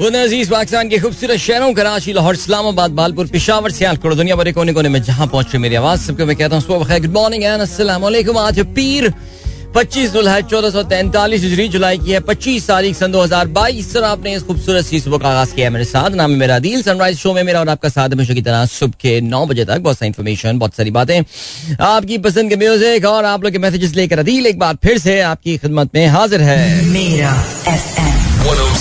वो नजीज पाकिस्तान के खूबसूरत शहरों कराची, लाहौर, इस्लामाबाद, बालपुर, पिशावर, सियालकोट, दुनिया भर कोने कोने में जहाँ पहुँचे मेरी आवाज़, सबको मैं कहता हूँ गुड मॉर्निंग वालेकुम आज पीर, पच्चीस जुलाई, चौदह सौ तैंतालीस हिजरी, जुलाई की है, पच्चीस तारीख सन दो हज़ार बाईस। सर, आपने इस खूबसूरत सी सुबह का आगाज़ किया है मेरे साथ। नाम है मेरा दिल सनराइज शो में मेरा और आपका साथ हमेशा की तरह सुबह के नौ बजे तक बहुत सारी इन्फॉर्मेशन बहुत सारी बातें। आपकी पसंद के म्यूज़िक और आप लोग के मैसेजेस लेकर अदील एक बार फिर से आपकी खिदमत में हाजिर है। मेरा एफएम 107.4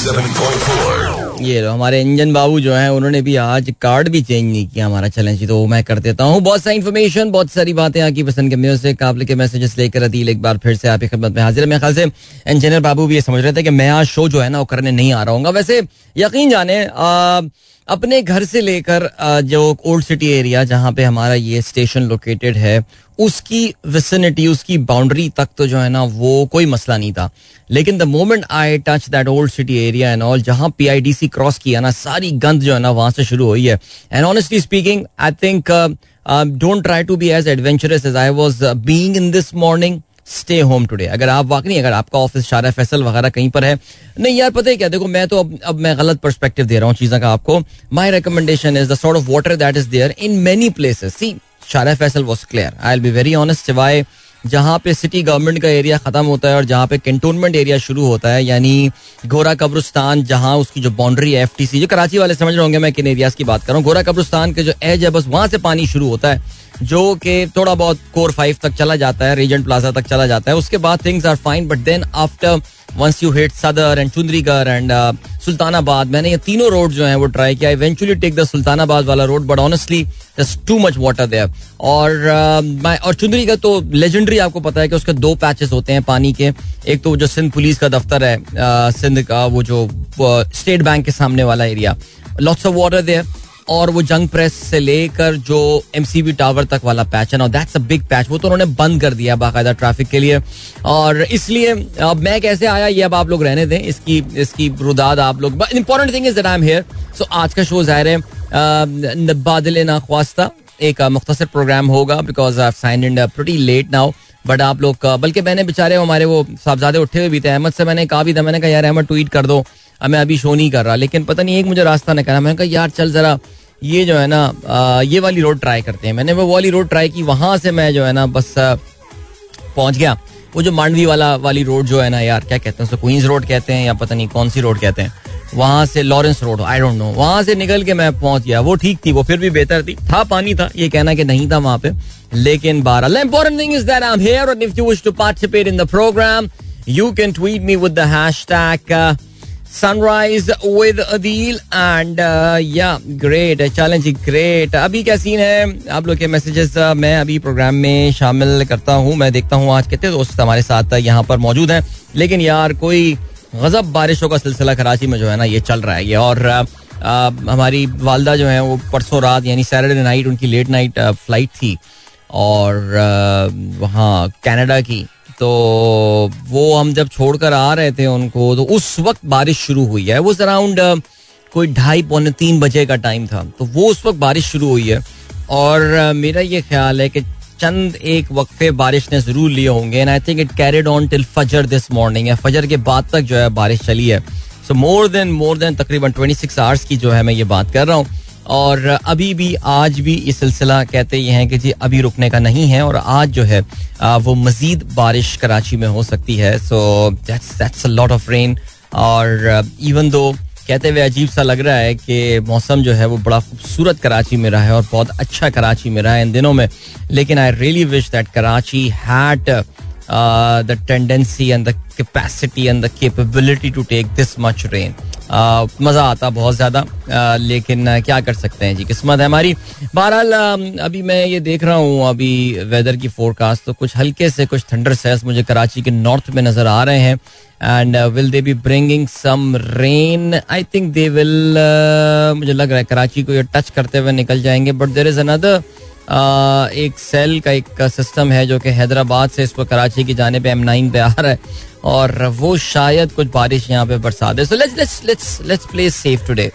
ये लो हमारे इंजन बाबू जो हैं उन्होंने भी आज कार्ड भी चेंज नहीं किया हमारा चैलेंज तो वो मैं कर देता हूँ। बहुत सारी इन्फॉर्मेशन बहुत सारी बातें आपकी पसंद के म्यूज़िक आप के मैसेजेस लेकर अदील एक बार फिर से आपकी खिदमत में हाजिर है। मेरे ख्याल से इंजीनियर बाबू भी ये समझ रहे थे कि मैं आज शो जो है ना वो करने नहीं आ रहा हूँ वैसे यकीन जाने आ, अपने घर से लेकर जो ओल्ड सिटी एरिया जहाँ पे हमारा ये स्टेशन लोकेटेड है, उसकी विसिनिटी उसकी बाउंड्री तक तो जो है ना, वो कोई मसला नहीं था। लेकिन the moment I touch that old city area and all जहाँ पीआईडीसी क्रॉस किया ना, सारी गंद जो है ना वहाँ से शुरू हुई है। And honestly speaking I think don't try to be as adventurous as I was being in this morning stay home today अगर आप वाकई अगर आपका ऑफ़िस शारा फैसल वगैरह कहीं पर है, नहीं यार, पता है क्या? देखो, मैं तो अब अब मैं गलत पर्सपेक्टिव दे रहा हूँ चीज़ों का आपको। My recommendation is the sort of water that is there in many places see Shahra Faisal was clear I will be very honest सिवाय जहाँ पे सिटी गवर्नमेंट का एरिया खत्म होता है और जहाँ पे कंटोनमेंट एरिया शुरू होता है, यानी गोरा कब्रिस्तान, जहाँ उसकी जो बाउंड्री है एफ़ जो कराची वाले समझ रहे होंगे मैं किन एरियाज़ की बात कर रहा हूँ। गोरा कब्रिस्तान के जो एज है, बस वहाँ से पानी शुरू होता है। जो कि थोड़ा बहुत कोर फाइव तक चला जाता है रीजेंट प्लाजा तक चला जाता है। उसके बाद things are fine but then after once you hit Saddar and Chundrigarh and Sultanabad मैंने ये तीनों रोड जो हैं वो ट्राई किया। इवेंचुअली टेक द सुल्तानाबाद वाला road but honestly this too much water there और uh, और चुंदरी तो लेजेंडरी आपको पता है कि उसके दो पैचेस होते हैं पानी के। एक तो जो सिंध पुलिस का दफ्तर है uh, सिंध का वो जो स्टेट uh, बैंक के सामने वाला area lots of water there और वो जंग प्रेस से लेकर जो एमसीबी टावर तक वाला पैच है ना दैट्स अ बिग पैच वो तो उन्होंने बंद कर दिया बाकायदा ट्रैफ़िक के लिए। और इसलिए अब मैं कैसे आया, ये अब आप लोग रहने दें, इसकी इसकी रुदाद आप लोग important thing is that I am here so आज का शो ज़ाहिर है बादल ना ख्वास्ता, एक मुख्तर प्रोग्राम होगा because I sign in pretty late now but आप लोग बल्कि मैंने बेचारे हमारे वो साहबजादे उठे हुए भी थे, अहमद से मैंने कहा भी था, मैंने कहा, यार अहमद ट्वीट कर दो मैं अभी शो नहीं कर रहा, लेकिन पता नहीं, एक मुझे रास्ता करना मैंने कहा, यार चल जरा ये जो है ना ये वाली रोड ट्राई करते हैं। मैंने वो वाली रोड ट्राई की, वहाँ से मैं जो है ना, बस पहुँच गया। वो जो मांडवी वाला, वाली रोड जो है ना यार, क्या कहते हैं उसको क्वींस रोड कहते हैं या पता नहीं कौन सी रोड कहते हैं। वहाँ से Lawrence road I don't know वहाँ से निकल के मैं पहुँच गया। वो ठीक थी, वो फिर भी बेहतर थी। था पानी था, ये कहना कि नहीं था वहाँ पे। लेकिन बारह thing is that I am here and if you wish to participate in the program you can tweet me with the hashtag sunrise with Adeel and या ग्रेट चैलेंज ग्रेट अभी क्या सीन है? आप लोग के मैसेजेस uh, मैं अभी programme में शामिल करता हूँ मैं देखता हूँ आज कितने दोस्त हमारे साथ यहाँ पर मौजूद हैं। लेकिन यार कोई गजब बारिशों का सिलसिला कराची में जो है ना ये चल रहा है। ये और uh, uh, हमारी वालदा जो है वो परसों रात यानी सैटरडे नाइट उनकी लेट नाइट फ़्लाइट थी। और वहाँ कनाडा की तो वो हम जब छोड़कर आ रहे थे उनको तो उस वक्त बारिश शुरू हुई है। वो अराउंड कोई ढाई पौने तीन बजे का टाइम था। तो वो उस वक्त बारिश शुरू हुई है। और मेरा ये ख्याल है कि चंद एक वक्फे बारिश ने ज़रूर लिए होंगे। And I think it carried on till फजर दिस मॉर्निंग है फजर के बाद तक जो है बारिश चली है। So more than more than तकरीबन ट्वेंटी सिक्स आवर्स की जो है मैं ये बात कर रहा हूँ। और अभी भी, आज भी ये सिलसिला कहते ये हैं कि जी अभी रुकने का नहीं है और आज जो है वो मजीद बारिश कराची में हो सकती है। So that's that's a lot of rain और इवन दो कहते हुए अजीब सा लग रहा है कि मौसम जो है वो बड़ा खूबसूरत कराची में रहा है और बहुत अच्छा कराची में रहा है इन दिनों में। लेकिन I really wish that Karachi had the tendency and the capacity and the capability to take this much rain मज़ा आता बहुत ज़्यादा। लेकिन क्या कर सकते हैं? जी, किस्मत है हमारी। बहरहाल अभी मैं ये देख रहा हूँ, अभी वेदर की फोरकास्ट तो कुछ हल्के से कुछ थंडर सेस मुझे कराची के नॉर्थ में नज़र आ रहे हैं। And will they be bringing some rain I think they will मुझे लग रहा है कराची को ये टच करते हुए निकल जाएँगे। बट देर इज़ अनदर एक सेल का एक सिस्टम है जो कि हैदराबाद से इस इसको कराची की जाने पे एम नाइन पे आ रहा है और वो शायद कुछ बारिश यहाँ पे बरसा दे। So let's let's let's let's play safe today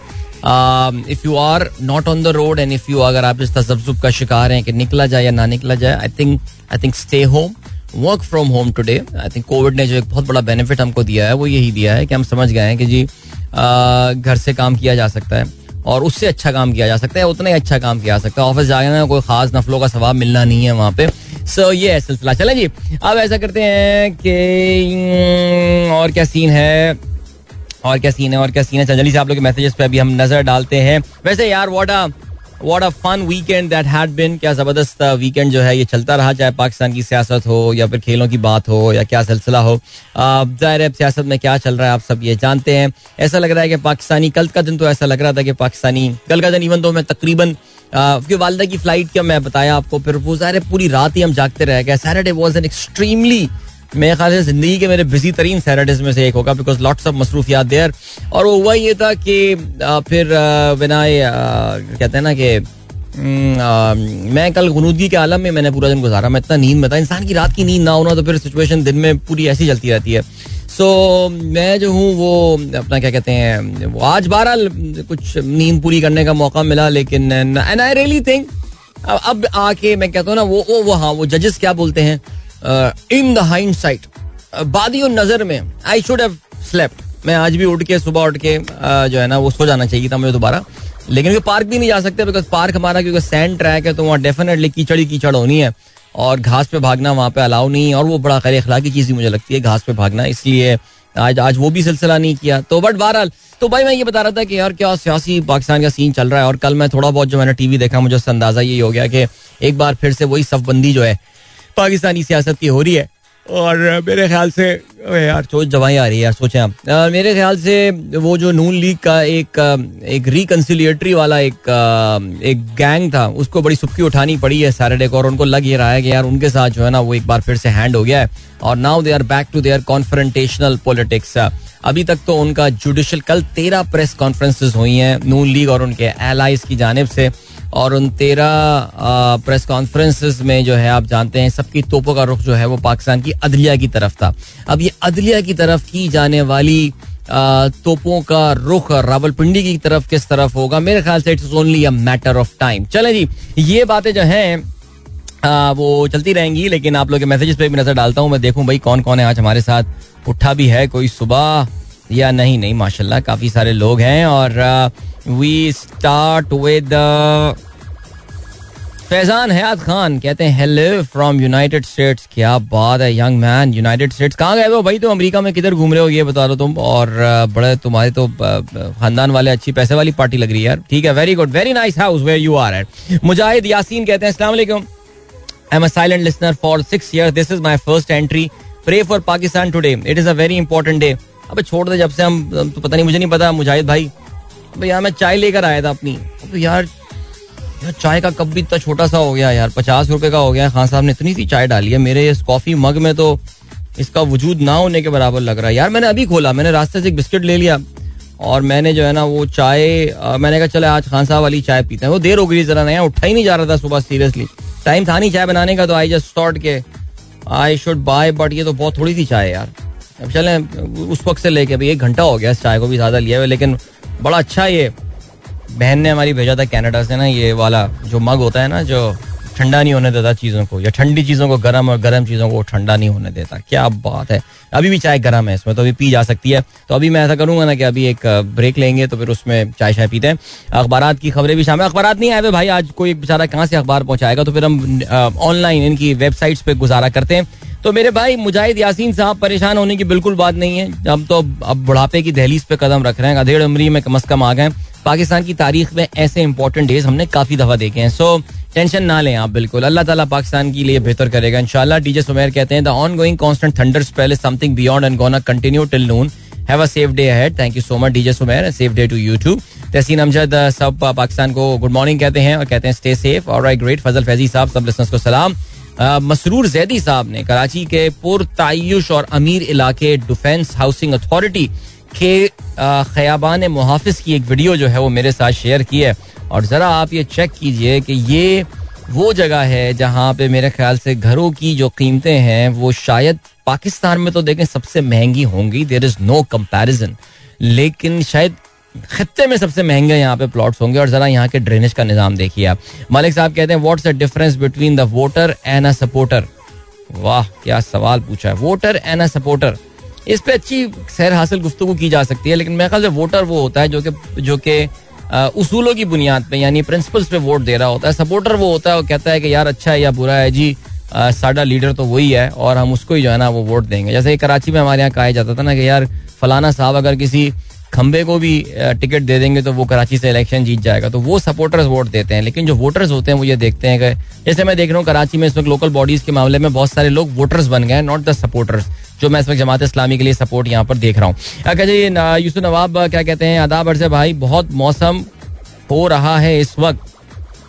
if you are not on the road and if you अगर आप इस तजब्जुब का शिकार हैं कि निकला जाए या ना निकला जाए I think I think stay home work from home today I think Covid ने जो एक बहुत बड़ा बेनिफिट हमको दिया है, वो यही दिया है कि हम समझ गए हैं कि जी घर से काम किया जा सकता है। और उससे अच्छा काम किया जा सकता है उतना ही अच्छा काम किया जा सकता है। ऑफ़िस जाने में कोई खास नफलों का सवाब मिलना नहीं है वहाँ पे। सो so, ये सिलसिला। चले जी अब ऐसा करते हैं कि और क्या सीन है? और क्या सीन है और क्या सीन है? चंजली से आप लोग के मैसेजेस पे अभी हम नज़र डालते हैं। वैसे यार what what a fun weekend that had been क्या ज़बरदस्त वीकेंड जो है, ये चलता रहा, चाहे पाकिस्तान की सियासत हो या फिर खेलों की बात हो या क्या सिलसिला हो। ज़ाहिर है सियासत में क्या चल रहा है, आप सब ये जानते हैं। ऐसा लग रहा है कि पाकिस्तानी, कल का दिन तो ऐसा लग रहा था कि पाकिस्तानी, कल का दिन इवन तो मैं तकरीबन उसके वालदा की फ़्लाइट का मैं बताया आपको, फिर वो ज़ाहिर पूरी रात ही हम जागते रह गए। सैटरडे वॉज़ एन एक्सट्रीमली मेरे ख्याल से ज़िंदगी के मेरे बिज़ी तरीन सैटरडेज में से एक होगा बिकॉज़ लॉट्स ऑफ़ मसरूफियात देयर और वो हुआ ये था कि फिर विनाय कहते हैं ना कि मैं कल गनूदगी के आलम में मैंने पूरा दिन गुजारा। मैं इतना नींद में था इंसान की रात की नींद ना होना तो फिर सिचुएशन दिन में पूरी ऐसी चलती रहती है। सो मैं जो हूँ वो अपना क्या कहते हैं वो आज बारह कुछ नींद पूरी करने का मौका मिला लेकिन एंड आई रियली थिंक अब आके मैं कहता हूँ ना वो वो, वो हाँ वो जजेस क्या बोलते हैं? इन द हाइंड साइट बादी नज़र में आई शुड हैव स्लेप्ट मैं आज भी उठ के सुबह उठ के uh, जो है ना वो सो जाना चाहिए था मुझे दोबारा। लेकिन क्योंकि पार्क भी नहीं जा सकते बिकॉज़ पार्क हमारा क्योंकि सैंड ट्रैक है तो वहाँ डेफिनेटली कीचड़ी कीचड़ होनी है। और घास पे भागना वहाँ पे अलाउ नहीं और वो बड़ा खैर अखलाकी चीज़ ही मुझे लगती है घास पे भागना। इसलिए आज आज वो भी सिलसिला नहीं किया। तो बट बहरहाल तो भाई मैं ये बता रहा था कि यार क्या सियासी पाकिस्तान का सीन चल रहा है और कल मैं थोड़ा बहुत जो मैंने टीवी देखा मुझे उससे अंदाज़ा ये हो गया कि एक बार फिर से वही सफबंदी जो है पाकिस्तानी सियासत की हो रही है। और मेरे ख्याल से यार, सोच जवाई आ रही है यार, सोचें आप। मेरे ख्याल से वो जो नून लीग का एक एक रिकन्सिलिएटरी वाला एक एक गैंग था, उसको बड़ी सुखी उठानी पड़ी है सैटरडे को, और उनको लग ये रहा है कि यार उनके साथ जो है ना वो एक बार फिर से हैंड हो गया है। और now they are back to their confrontational politics अभी तक तो उनका जुडिशल कल तेरह प्रेस कॉन्फ्रेंसेस हुई हैं नून लीग और उनके एलाइज की जानब से। और उन तेरह प्रेस कॉन्फ्रेंसेस में जो है, आप जानते हैं, सबकी तोपों का रुख जो है, वो पाकिस्तान की अदलिया की तरफ़ था। अब ये अदलिया की तरफ़ की जाने वाली तोपों का रुख रावलपिंडी की तरफ़ किस तरफ़ होगा? मेरे ख्याल से it's only a matter of time चले जी, ये बातें जो हैं वो चलती रहेंगी, लेकिन आप लोग के मैसेजेस पे भी नज़र डालता हूँ, मैं देखूँ भाई कौन कौन है आज हमारे साथ। उठा भी है कोई सुबह। या नहीं नहीं, माशाल्लाह, काफ़ी सारे लोग हैं और we start with Faizan Hayat Khan, कहते हैं हेलो फ्रॉम यूनाइटेड स्टेट्स क्या बात है यंग मैन यूनाइटेड स्टेट्स कहाँ गए हो भाई? तो अमेरिका में किधर घूम रहे हो, ये बता दो तुम। और बड़े तुम्हारे तो खानदान वाले अच्छी पैसे वाली पार्टी लग रही है यार। ठीक है very good very nice house where you are at Mujahid Yasin कहते हैं, अस्सलाम वालेकुम। I am a silent listener for six year this is my first entry pray for Pakistan today it is a very important day अब छोड़ दे, जब से हम तो पता नहीं, मुझे नहीं पता, मुजाहिद भाई। अबे यार, मैं चाय लेकर आया था अपनी। तो यार यार चाय का कप भी इतना छोटा सा हो गया यार, पचास रुपए का हो गया। खान साहब ने इतनी सी चाय डाली है, मेरे इस कॉफ़ी मग में तो इसका वजूद ना होने के बराबर लग रहा है। यार, मैंने अभी खोला, मैंने रास्ते से एक बिस्किट ले लिया और मैंने जो है ना वो चाय मैंने कहा, चले आज खान साहब वाली चाय पीते हैं। वो देर हो गई जरा, नया उठा ही नहीं जा रहा था सुबह, सीरियसली। टाइम था नहीं चाय बनाने का तो आई जस्ट थॉट के आई शुड बाय बट ये तो बहुत थोड़ी सी चाय यार। अब चले, उस वक्त से लेके अभी एक घंटा हो गया, इस चाय को भी ज़्यादा लिया हुआ, लेकिन बड़ा अच्छा ये बहन ने हमारी भेजा था कनाडा से ना, ये वाला जो मग होता है ना, जो ठंडा नहीं होने देता चीज़ों को, या ठंडी चीज़ों को, गर्म और गर्म चीज़ों को ठंडा नहीं होने देता, क्या बात है। अभी भी चाय गर्म है इसमें तो अभी पी जा सकती है। तो अभी मैं ऐसा करूँगा ना कि अभी एक ब्रेक लेंगे तो फिर उसमें चाय शाय पीते हैं। अखबार की खबरें भी शामिल अखबार नहीं आए हुए भाई, आज कोई बेचारा कहाँ से अखबार पहुंचाएगा तो फिर हम ऑनलाइन इनकी वेबसाइट्स पे गुजारा करते हैं। तो मेरे भाई, मुजाहिद यासीन साहब परेशान होने की बिल्कुल बात नहीं है। अब तो अब बुढ़ापे की दहलीज पे कदम रख रहे हैं। अधेड़ उम्री में कम अज कम आ गए। पाकिस्तान की तारीख में ऐसे इंपॉर्टेंट डेज़ हमने काफ़ी दफ़ा देखे हैं। सो टेंशन ना लें आप बिल्कुल। अल्लाह ताला पाकिस्तान के लिए बेहतर करेगा। इंशाल्लाह, डीजे सुमेर कहते हैं the ongoing constant thunder spell is something beyond and gonna continue till noon have a safe day ahead thank you so much DJ Sumer safe day to you too Tehseen Amjad सब पाकिस्तान को good morning कहते हैं और कहते हैं stay safe और great Fazal Faizi साहब, सब लिसनर्स को सलाम। मसरूर जैदी साहब ने कराची के पुरतायुश और अमीर इलाके डिफेंस हाउसिंग अथॉरिटी के खयाबान मुहाफिज की एक वीडियो जो है वो मेरे साथ शेयर की है। और ज़रा आप ये चेक कीजिए कि ये वो जगह है जहाँ पे मेरे ख्याल से घरों की जो कीमतें हैं, वो शायद पाकिस्तान में तो देखें सबसे महँगी होंगी। देर इज़ नो कंपैरिजन लेकिन शायद खत्ते में सबसे महँगे यहाँ पे प्लॉट्स होंगे और जरा यहाँ के ड्रेनेज का निज़ाम देखिए आप। मलिक साहब कहते हैं what's the difference between the voter and a supporter वाह, क्या सवाल पूछा है। वोटर एंड अ सपोर्टर इस पे अच्छी सैर हासिल गुफ्तु की जा सकती है, लेकिन मेरे ख्याल से वोटर वो होता है जो कि जो कि उसूलों की बुनियाद पे, यानी प्रिंसिपल्स पे वोट दे रहा होता है। सपोर्टर वो होता है वो कहता है कि, यार अच्छा है या बुरा है जी साडा लीडर तो वही है और हम उसको ही जो है ना वो वोट देंगे। जैसे कराची में हमारे यहाँ कहा जाता था ना कि, यार, फलाना साहब अगर किसी खंबे को भी टिकट दे देंगे तो वो कराची से इलेक्शन जीत जाएगा। तो वो सपोर्टर्स वोट देते हैं, लेकिन जो वोटर्स होते हैं वो ये देखते हैं कि, जैसे मैं देख रहा हूँ कराची में इस वक्त लोकल बॉडीज के मामले में बहुत सारे लोग वोटर्स बन गए हैं नॉट द सपोर्टर्स जो मैं इस वक्त जमात इस्लामी के लिए सपोर्ट यहाँ पर देख रहा हूँ। अच्छा जी यूसु नवाब क्या कहते हैं, आदाब अर्ज़ भाई, बहुत मौसम हो रहा है इस वक्त।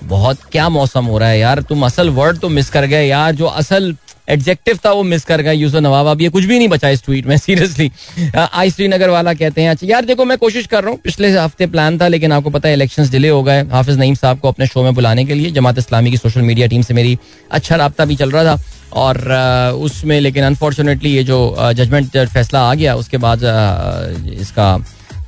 बहुत क्या मौसम हो रहा है यार? तुम असल वर्ड तो मिस कर गए यार, जो असल एडजेक्टिव था वो मिस कर गए यूसुफ नवाब। अब ये कुछ भी नहीं बचा इस ट्वीट में सीरियसली आई श्रीनगर वाला कहते हैं अच्छा यार, देखो, मैं कोशिश कर रहा हूँ। पिछले हफ़्ते प्लान था, लेकिन आपको पता है इलेक्शन डिले हो गए हाफिज नईम साहब को अपने शो में बुलाने के लिए जमात इस्लामी की सोशल मीडिया टीम से मेरी अच्छा रबता भी चल रहा था। और उसमें, लेकिन अनफॉर्चुनेटली ये जो जजमेंट फैसला आ गया, उसके बाद इसका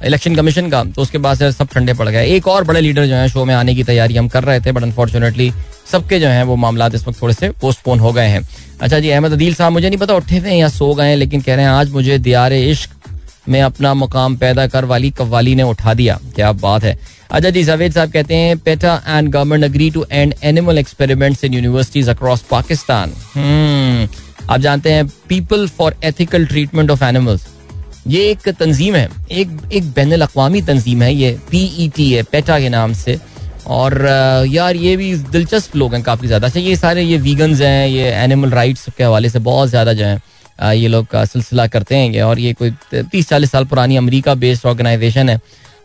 इलेक्शन कमीशन का तो उसके बाद से सब ठंडे पड़ गए। एक और बड़े लीडर जो है, शो में आने की तैयारी हम कर रहे थे बट अनफॉर्चुनेटली सबके जो है, वो मामला इस वक्त थोड़े से पोस्टपोन हो गए हैं। अच्छा जी, अहमद अदील साहब, मुझे नहीं पता उठे हुए या सो गए हैं, लेकिन कह रहे हैं, आज मुझे दियार इश्क में अपना मुकाम पैदा कर वाली कव्वाली ने उठा दिया। क्या बात है। अच्छा जी, जावेद साहब कहते हैं PETA and government agree to end animal experiments in universities across Pakistan आप जानते हैं people for ethical treatment of animals ये एक तंजीम है, एक एक बैन अवी तंजीम है ये पी ई टी है पेटा के नाम से। और यार ये भी दिलचस्प लोग हैं काफ़ी ज़्यादा। अच्छा ये सारे ये वीगन्स हैं, ये एनिमल राइट्स के हवाले से बहुत ज़्यादा जो है ये लोग का सिलसिला करते हैं ये। और ये कोई तीस चालीस साल पुरानी अमेरिका बेस्ड ऑर्गेनाइजेशन है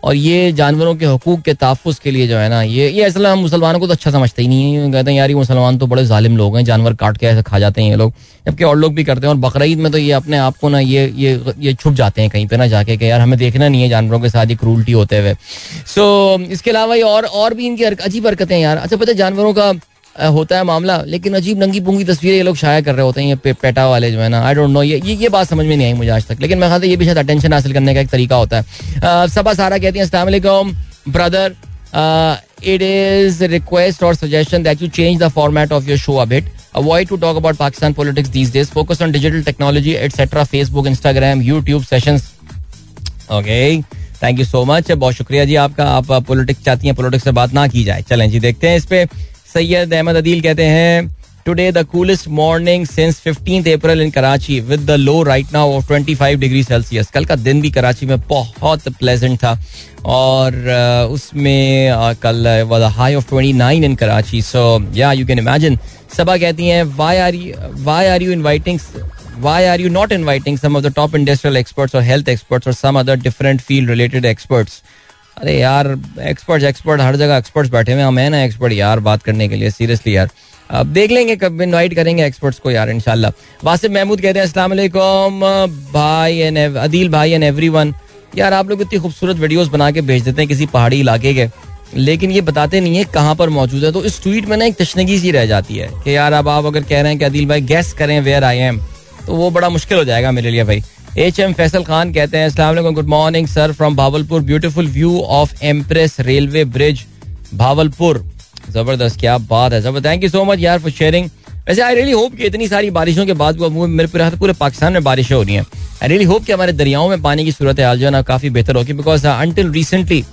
और ये जानवरों के हकूक के तहफ़ के लिए जो है ना, ये ये असल हम मुसलमानों को तो अच्छा समझते ही नहीं है। कहते हैं, यार, ये मुसलमान तो बड़े ालिम लोग हैं, जानवर काट के ऐसे खा जाते हैं ये लोग। जबकि और लोग भी करते हैं, और बकरीद में तो ये अपने आप को ना, ये ये ये छुप जाते हैं कहीं पर ना जाके कि, यार, हमें देखना नहीं है जानवरों के साथ ही क्रूल्टी होते हुए। सो इसके अलावा ये और और भी इनकी अजीब हरकतें यार। अच्छा पता है, जानवरों का होता है मामला लेकिन अजीब नंगी पुंगी तस्वीरें ये लोग शाया कर रहे होते हैं ये पे, पेटा वाले जो है ना आई डोंट नो ये ये बात समझ में नहीं आई मुझे आज तक लेकिन मैं ख्याल ये भी शायद अटेंशन हासिल करने का एक तरीका होता है सबा सारा कहती है अस्सलाम ब्रदर इट इज़ रिक्वेस्ट और suggestion that you change the format of your show a bit avoid to talk about Pakistan politics these days. Focus on digital technology, etc. Facebook, Instagram, YouTube sessions. Okay. Thank you so much बहुत शुक्रिया जी आपका आप politics चाहती हैं politics से बात ना की जाए चलें जी देखते हैं इस पे सैयद अहमद अदील कहते हैं today the coolest morning since 15th April in Karachi with the low right now of 25 degree Celsius कल का दिन भी कराची में बहुत प्लेजेंट था और उसमें कल was high of 29 in Karachi so yeah you can imagine Saba कहती हैं why are you why are you inviting why are you not inviting some of the top industrial experts or health experts or some other different field related experts? अरे यार expert expert हर जगह experts बैठे हुए हम है ना expert यार बात करने के लिए सीरियसली यार। अब देख लेंगे, कब इनवाइट करेंगे एक्सपर्ट्स को यार इनशाला वासिफ महमूद कहते हैं, अस्सलाम वालेकुम, भाई एंड अदील भाई एंड एवरीवन यार, आप लोग इतनी खूबसूरत वीडियोस बना के भेज देते हैं किसी पहाड़ी इलाके के। लेकिन ये बताते नहीं है कहाँ पर मौजूद है। तो इस ट्वीट में ना एक तशनगी सी रह जाती है कि यार, अब आप अगर कह रहे हैं कि अदील भाई गैस करें वेयर आई एम तो वो बड़ा मुश्किल हो जाएगा मेरे लिए भाई। एच एम फैसल खान कहते हैं असला good morning sir from Bahawalpur beautiful view of Empress railway bridge Bahawalpur ज़बरदस्त, क्या बात है, ज़बरदस्त। थैंक यू सो मच यार फॉर शेयरिंग वैसे आई रियली होप कि इतनी सारी बारिशों के बाद मेरे पूरे पूरे पाकिस्तान में बारिशें हो रही हैं। आई रियली होप कि हमारे दरियाओं में पानी की सूरत हाल जो है ना काफ़ी बेहतर होगी बिकॉज़ अनटिल रिसेंटली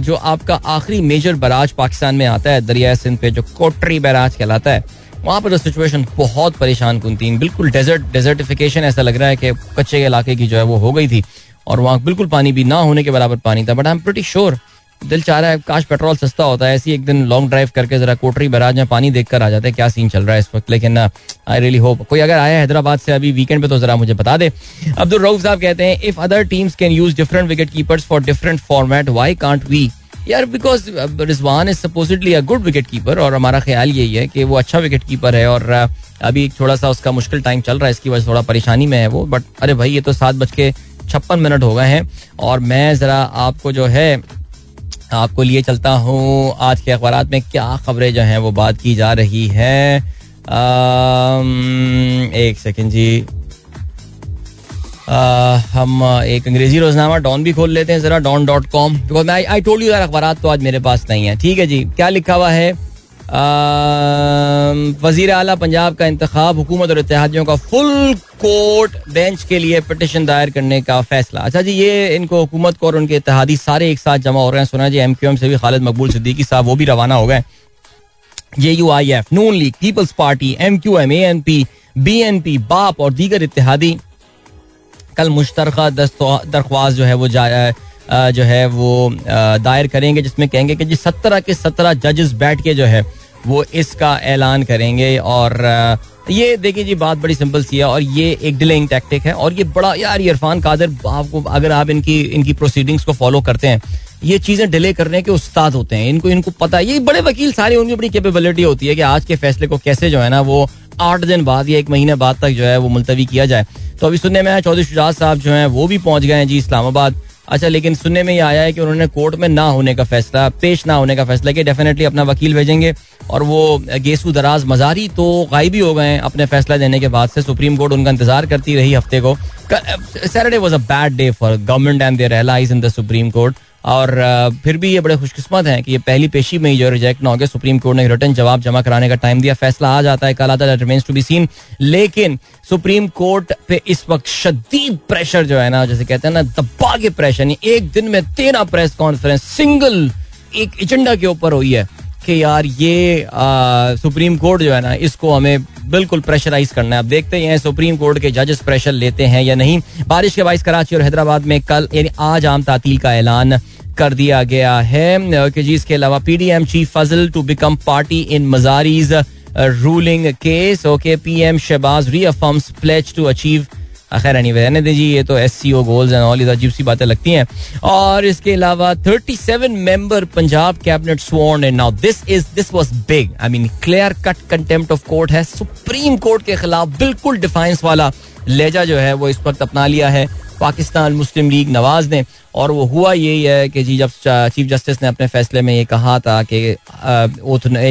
जो आपका आखिरी मेजर बराज पाकिस्तान में आता है, दरिया सिंध पे जो कोटरी बैराज कहलाता है वहाँ पर तो सिचुएशन बहुत परेशान कन थी बिल्कुल डेजर्ट डेजर्टिफिकेशन ऐसा लग रहा है कि कच्चे इलाके की जो है वो हो गई थी और वहाँ बिल्कुल पानी भी ना होने के बराबर पानी था। But I am pretty sure दिल चाह रहा है काश पेट्रोल सस्ता होता है ऐसी एक दिन लॉन्ग ड्राइव करके जरा कोटरी बराज में पानी देख कर आ जाते हैं क्या सीन चल रहा है इस वक्त। लेकिन आई रियली होप कोई अगर आया हैदराबाद से अभी वीकेंड पे तो जरा मुझे बता दे। अब्दुल रऊफ साहब कहते हैं if other teams can use different wicket keepers for different format why can't we यार because Rizwan is supposedly a good wicket keeper और हमारा ख्याल यही है कि वो अच्छा विकेट कीपर है और uh, अभी थोड़ा सा उसका मुश्किल टाइम चल रहा है इसकी वजह से थोड़ा परेशानी में है वो बट अरे भाई ये तो सात बज के छप्पन मिनट हो गए हैं और मैं ज़रा आपको जो है आपको लिए चलता हूँ। आज के अखबार में क्या खबरें जो हैं वो बात की जा रही है। एक सेकेंड जी। हम एक अंग्रेज़ी रोजनामा डॉन भी खोल लेते हैं जरा, Dawn dot com because I told you यार अखबार तो आज मेरे पास नहीं है। ठीक है जी, क्या लिखा हुआ है? वज़ीर अला पंजाब का इंतखब, हुकूमत और इतिहादियों का फुल कोर्ट बेंच के लिए पटिशन दायर करने का फैसला। अच्छा जी, ये इनको हुकूमत को और उनके इतिहादी सारे एक साथ जमा हो रहे हैं। सुना जी एम क्यू एम से भी खालिद मकबूल सिद्दीकी साहब, वो भी रवाना हो गए। J U I F Noon League, People's Party M Q M A N P B N P BAP और दीगर इतिहादी कल मुश्तर दरख्वास्त जो है वो जो है वो दायर करेंगे, जिसमें कहेंगे कि जी सत्रह के सत्रह जजेस बैठ के जो है वो इसका ऐलान करेंगे और ये देखिए जी बात बड़ी सिंपल सी है और ये एक डिलेइंग टैक्टिक है और ये बड़ा, यार इरफान कादर, आपको अगर आप इनकी इनकी प्रोसीडिंग्स को फॉलो करते हैं, ये चीज़ें डिले करने के उस्ताद होते हैं, इनको इनको पता है, ये बड़े वकील सारे उनकी बड़ी कैपेबिलिटी होती है कि आज के फैसले को कैसे जो है ना वो आठ दिन बाद या एक महीने बाद तक जो है वो मुलतवी किया जाए। तो अभी सुनने में चौधरी शुजात साहब जो है, वो भी पहुँच गए हैं जी इस्लामाबाद। अच्छा लेकिन सुनने में ये आया है कि उन्होंने कोर्ट में ना होने का फैसला, पेश ना होने का फैसला किया डेफिनेटली अपना वकील भेजेंगे और वो गेसू दराज मजारी तो गायब ही हो गए हैं अपने फैसला देने के बाद से। सुप्रीम कोर्ट उनका इंतज़ार करती रही हफ़्ते को। Saturday was a bad day for government and their allies in the Supreme Court और फिर भी ये बड़े खुशकिस्मत हैं कि ये पहली पेशी में ही जो रिजेक्ट ना हो गया सुप्रीम कोर्ट ने रिटर्न जवाब जमा कराने का टाइम दिया फैसला आ जाता है कल आता है टू बी सीन लेकिन सुप्रीम कोर्ट पे इस वक्त शदीद प्रेशर जो है ना जैसे कहते हैं ना दबा के प्रेशर एक दिन में तेरह प्रेस कॉन्फ्रेंस सिंगल एक एजेंडा के ऊपर हुई है कि यार ये आ, सुप्रीम कोर्ट जो है ना इसको हमें बिल्कुल प्रेशराइज करना है। अब देखते हैं सुप्रीम कोर्ट के जजेस प्रेशर लेते हैं या नहीं। बारिश के बाईस कराची और हैदराबाद में कल यानी आज आम तातील का ऐलान। कर दिया गया है। कि जी, इसके अलावा PDM chief Fazal to become party in Mazari's ruling case okay PM Shehbaz reaffirms pledge to achieve खैर एनी रहने दीजिए ये तो S C O goals and all अजीब सी बातें लगती हैं। और इसके अलावा 37 member Punjab cabinet sworn and now this is this was big I mean clear cut contempt of court है। सुप्रीम कोर्ट के खिलाफ बिल्कुल डिफाइंस वाला लेजा जो है, वो इस वक्त अपना लिया है। पाकिस्तान मुस्लिम लीग नवाज़ ने। और वो हुआ यही है कि जी, जब चीफ जस्टिस ने अपने फैसले में ये कहा था कि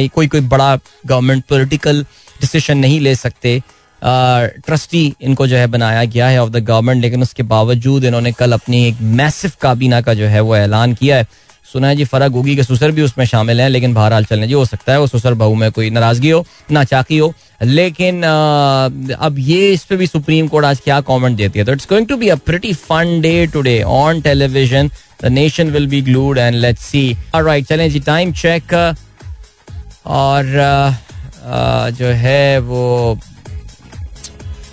कोई कोई बड़ा गवर्नमेंट पॉलिटिकल डिसीशन नहीं ले सकते। ट्रस्टी इनको जो है बनाया गया है ऑफ़ द गवर्नमेंट लेकिन उसके बावजूद इन्होंने कल अपनी एक मैसिव काबीना का जो है वो ऐलान किया है। सुना है जी फरक होगी कि सुसर भी उसमें शामिल हैं, लेकिन बहरहाल चलने, जी, हो सकता है वो सुसर बहू में कोई नाराज़गी हो, ना चाकी हो। लेकिन अब ये इस पे भी सुप्रीम कोर्ट आज क्या कमेंट देती है? तो it's going to be a pretty fun day today on television the nation will be glued and let's see alright चलें जी टाइम चेक और जो है वो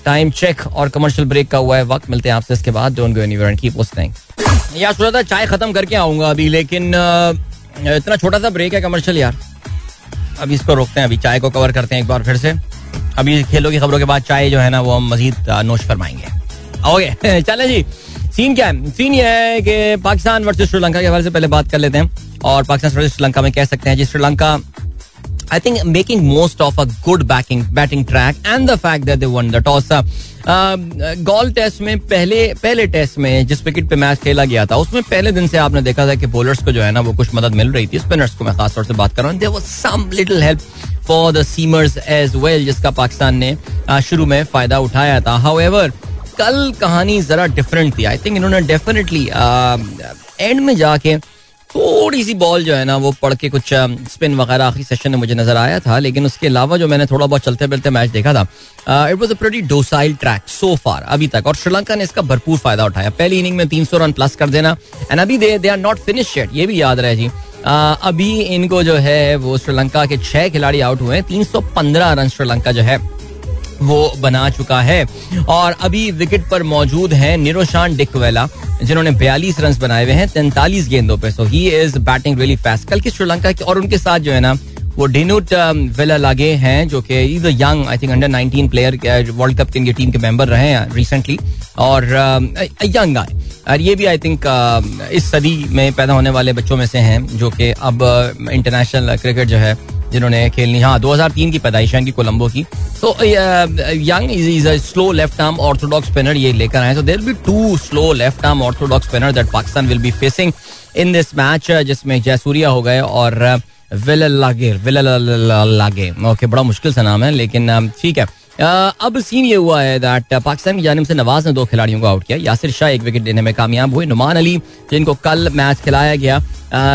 टाइम चेक और कमर्शियल ब्रेक का हुआ है वक्त। मिलते हैं आपसे इसके बाद। Don't go anywhere and keep listening यार, सोचा था चाय खत्म करके आऊँगा अभी, लेकिन इतना छोटा सा ब्रेक है कमर्शियल यार। अभी इसको रोकते हैं अभी, चाय को कवर करते हैं एक बार फिर से। अभी खेलों की खबरों के बाद चाय जो है ना, वो हम मजीद नोश फरमाएँगे। ओके चले जी। सीन क्या है? सीन ये है कि पाकिस्तान वर्सेस श्रीलंका के हवाले से पहले बात कर लेते हैं और पाकिस्तान वर्सेस श्रीलंका में कह सकते हैं जी, Sri Lanka, I think making most of a good backing, batting track and the fact that they won the toss. Galle test में पहले पहले टेस्ट में जिस विकेट पे मैच खेला गया था, उसमें पहले दिन से आपने देखा था कि बॉलर्स को जो है ना, वो कुछ मदद मिल रही थी। स्पिनर्स को मैं खास तौर से बात कर रहा हूँ। There was some little help for the seamers as well जिसका पाकिस्तान ने शुरू में फ़ायदा उठाया था। हाउएवर कल कहानी जरा डिफरेंट थी। आई थिंक इन्होंने डेफिनेटली एंड में जाके थोड़ी सी बॉल जो है ना, वो पढ़ के कुछ स्पिन वगैरह आखिरी सेशन में मुझे नज़र आया था, लेकिन उसके अलावा जो मैंने थोड़ा बहुत चलते फिरते मैच देखा था it was a pretty docile track so far अभी तक। और श्रीलंका ने इसका भरपूर फ़ायदा उठाया। पहली इनिंग में तीन सौ रन प्लस कर देना एंड अभी they they are not finish ये भी याद रहे जी। अभी इनको जो है, वो श्रीलंका के छह खिलाड़ी आउट हुए तीन सौ पंद्रह रन श्रीलंका जो है, वो बना चुका है। और अभी विकेट पर मौजूद है निरोशान डिकवेला, जिन्होंने बयालीस रन बनाए हुए हैं, तैंतालीस गेंदों पर so he is batting really fast कल की श्रीलंका की, और उनके साथ जो है ना, वो डिनूट वेला लागे हैं, जो कि is young I think under 19 player World Cup की टीम के मेंबर रहे हैं रिसेंटली और यंग आए और ये भी आई थिंक इस सदी में पैदा होने वाले बच्चों में से हैं, जो कि अब इंटरनेशनल क्रिकेट जो है, जिन्होंने खेलनी हाँ 2003 की पैदाइश है कोलंबो की। तो young is a slow left arm orthodox spinner ये लेकर आए तो there be two slow left arm orthodox spinner that Pakistan will be facing in this match जिसमें जयसूर्या हो गए और विल लागे विल लागे ओके बड़ा मुश्किल सा नाम है, लेकिन ठीक है। अब सीन ये हुआ है दैट पाकिस्तान की जानब से नवाज़ ने दो खिलाड़ियों को आउट किया। यासिर शाह एक विकेट देने में कामयाब हुए। नुमान अली, जिनको कल मैच खिलाया गया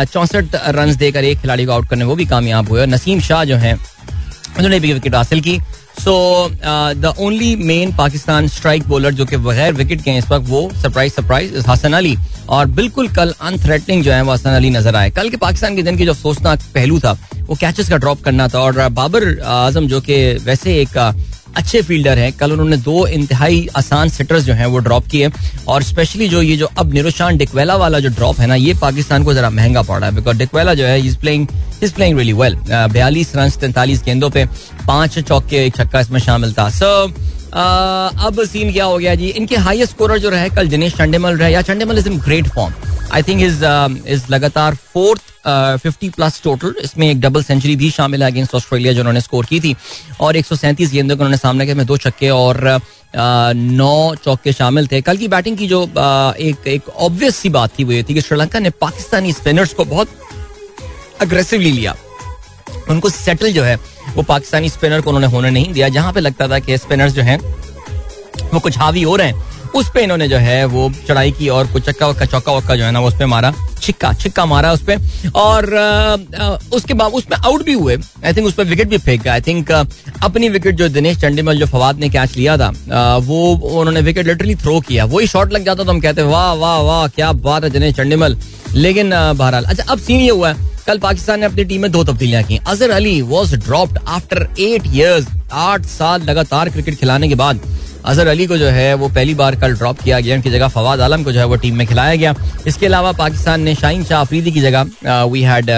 चौंसठ रन देकर एक खिलाड़ी को आउट करने वो भी कामयाब हुए और नसीम शाह जो है, उन्होंने भी विकेट हासिल की। So the only main Pakistan strike bowler जो कि बगैर विकेट के हैं, इस वक्त वो सरप्राइज़ सरप्राइज़ हसन अली। और बिल्कुल कल अनथ्रेटनिंग जो है, वो हसन अली नज़र आए। कल के पाकिस्तान के दिन की जो अफसोसनाक पहलू था, वो कैचेस का ड्रॉप करना था और बाबर आज़म जो कि वैसे एक अच्छे फील्डर हैं। कल उन्होंने दो इंतहाई आसान सेटर्स जो हैं वो ड्रॉप किए और स्पेशली जो ये जो अब निरोशान डिकवेला वाला जो ड्रॉप है ना, ये पाकिस्तान को जरा महँगा पड़ रहा है। बिकॉज़ डिकवेला जो है is playing is playing really well बयालीस रन तैंतालीस गेंदों पे पाँच चौके, एक छक्का इसमें शामिल था। सो अब सीन क्या हो गया जी? इनके हाईएस्ट स्कोरर जो रहे कल दिनेश चंडेमल रहे, या Chandimal is in great form I think is is लगातार फोर्थ फिफ्टी प्लस टोटल इसमें एक डबल सेंचुरी भी शामिल है अगेंस्ट ऑस्ट्रेलिया जो उन्होंने स्कोर की थी। और एक सौ सैंतीस गेंदों को उन्होंने सामने किया दो छक्के और नौ चौके शामिल थे। कल की बैटिंग की जो एक एक ऑब्वियस सी बात थी वो ये थी कि श्रीलंका ने पाकिस्तानी स्पिनर्स को बहुत अग्रेसिवली लिया। उनको सेटल जो है वो पाकिस्तानी स्पिनर को उन्होंने होने नहीं दिया, जहाँ पे लगता था कि स्पिनर्स जो हैं, वो कुछ हावी हो रहे हैं। उस पे इन्होंने जो है, वो चढ़ाई की और कुछ चक्का वक्का, चौका वक्का जो है ना, वो उस पर मारा, छिक्का छिक्का मारा उस पर और उसके बाद उसमें आउट भी हुए। आई थिंक उस पर विकेट भी फेंक गया। आई थिंक अपनी विकेट जो दिनेश चंडीमल, जो फवाद ने कैच लिया था वो उन्होंने विकेट लिटरली थ्रो किया। वही शॉट लग जाता तो हम कहते, वाह वाह वाह, क्या बात है दिनेश चंडीमल। लेकिन बहरहाल अच्छा अब सीन ये हुआ है कल पाकिस्तान ने अपनी टीम में दो तब्दीलियाँ की। Azhar Ali was dropped after eight years आठ साल लगातार क्रिकेट खिलाने के बाद। अजहर अली को जो है, वो पहली बार कल ड्रॉप किया गया। उनकी जगह फवाद आलम को जो है, वो टीम में खिलाया गया। इसके अलावा पाकिस्तान ने शाहीन शाह अफरीदी की जगह वी हैड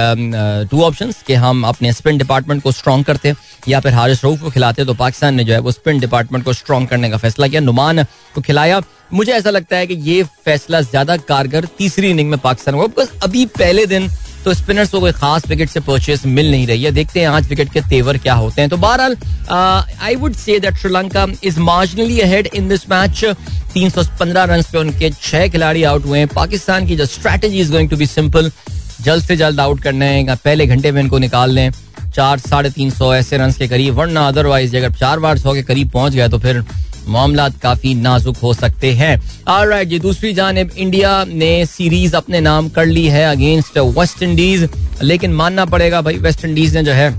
टू ऑप्शन कि हम अपने स्पिन डिपार्टमेंट को स्ट्रॉन्ग करते या फिर हारिस रऊफ को खिलाते। तो पाकिस्तान ने जो है, वो स्पिन डिपार्टमेंट को स्ट्रॉन्ग करने का फैसला किया, नुमान को खिलाया। मुझे ऐसा लगता है कि ये फैसला ज़्यादा कारगर तीसरी इनिंग में पाकिस्तान होगा अभी पहले दिन तो स्पिनर्स को कोई खास विकेट से परचेस मिल नहीं रही है। देखते हैं आज विकेट के तेवर क्या होते हैं। तो बहरहाल I would say that Sri Lanka is marginally ahead in this match 315 run पे उनके छह खिलाड़ी आउट हुए हैं। पाकिस्तान की जो strategy is going to be simple जल्द से जल्द आउट करने हैं। पहले घंटे में इनको निकाल लें। चार, साढ़े तीन सौ ऐसे रन के करीब। वरना अदरवाइज़ अगर चार बार सौ के करीब पहुँच गया तो फिर मामला काफ़ी नाजुक हो सकते हैं। राइट जी, दूसरी जानब, इंडिया ने सीरीज़ अपने नाम कर ली है अगेंस्ट वेस्ट इंडीज, लेकिन मानना पड़ेगा भाई, वेस्ट इंडीज ने जो है,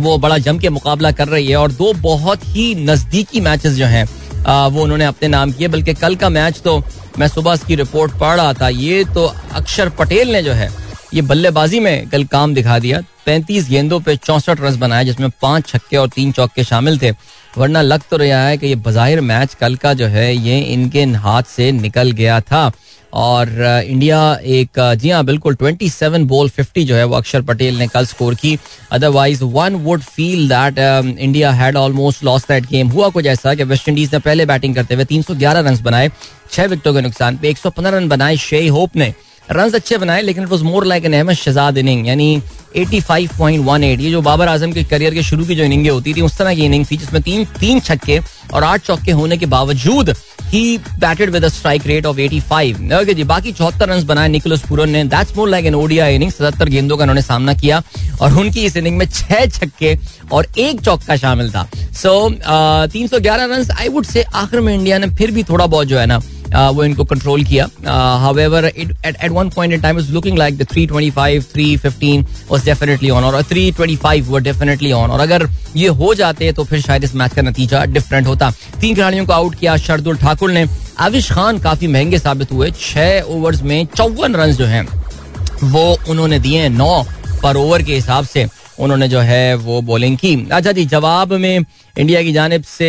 वो बड़ा जम के मुकाबला कर रही है, और दो बहुत ही नजदीकी मैचेस जो हैं वो उन्होंने अपने नाम किए, बल्कि कल का मैच तो मैं सुबह की रिपोर्ट पढ़ रहा था, ये तो अक्षर पटेल ने जो है, ये बल्लेबाजी में कल काम दिखा दिया, पैंतीस गेंदों पे चौसठ रन बनाए, जिसमें पाँच छक्के और तीन चौके शामिल थे। वरना लग तो रहा है कि ये बाहिर मैच कल का जो है, ये इनके हाथ से निकल गया था। और इंडिया एक जी हाँ बिल्कुल 27 बॉल 50 जो है वो अक्षर पटेल ने कल स्कोर की। Otherwise one would feel that India had almost lost that game हुआ कुछ ऐसा कि वेस्ट इंडीज ने पहले बैटिंग करते हुए 311 रन बनाए, छह विकेटों के नुकसान पे 115 रन बनाए शेई होप ने। रन अच्छे बनाए, लेकिन it was more like an Ahmed Shehzad inning यानी 85.18 ये जो बाबर आज़म के करियर के शुरू की जो इनिंग होती थी, उस तरह की इनिंग थी, जिसमें तीन तीन छक्के और आठ चौके होने के बावजूद ही batted with strike rate of 85 okay जी, बाकी चौहत्तर रन बनाए निकोलस पुरन ने. That's more like an ODI inning सतहत्तर गेंदों का उन्होंने सामना किया और उनकी इस इनिंग में छह छक्के और एक चौका शामिल था। सो तीन सौ ग्यारह रन आई वुड से आखिर में इंडिया ने फिर भी थोड़ा बहुत जो है ना वो इनको कंट्रोल किया। However at one point in time is looking like the 325 315 was definitely on और 325 वर डेफिनेटली ऑन और अगर ये हो जाते तो फिर शायद इस मैच का नतीजा डिफरेंट होता। तीन खिलाड़ियों को आउट किया शरदुल ठाकुर ने। आविश खान काफ़ी महँगे साबित हुए। छह ओवर्स में चौवन रन जो हैं, वो उन्होंने दिए नौ पर ओवर के हिसाब से। उन्होंने जो है वो बॉलिंग की। अच्छा जी, जवाब में इंडिया की जानब से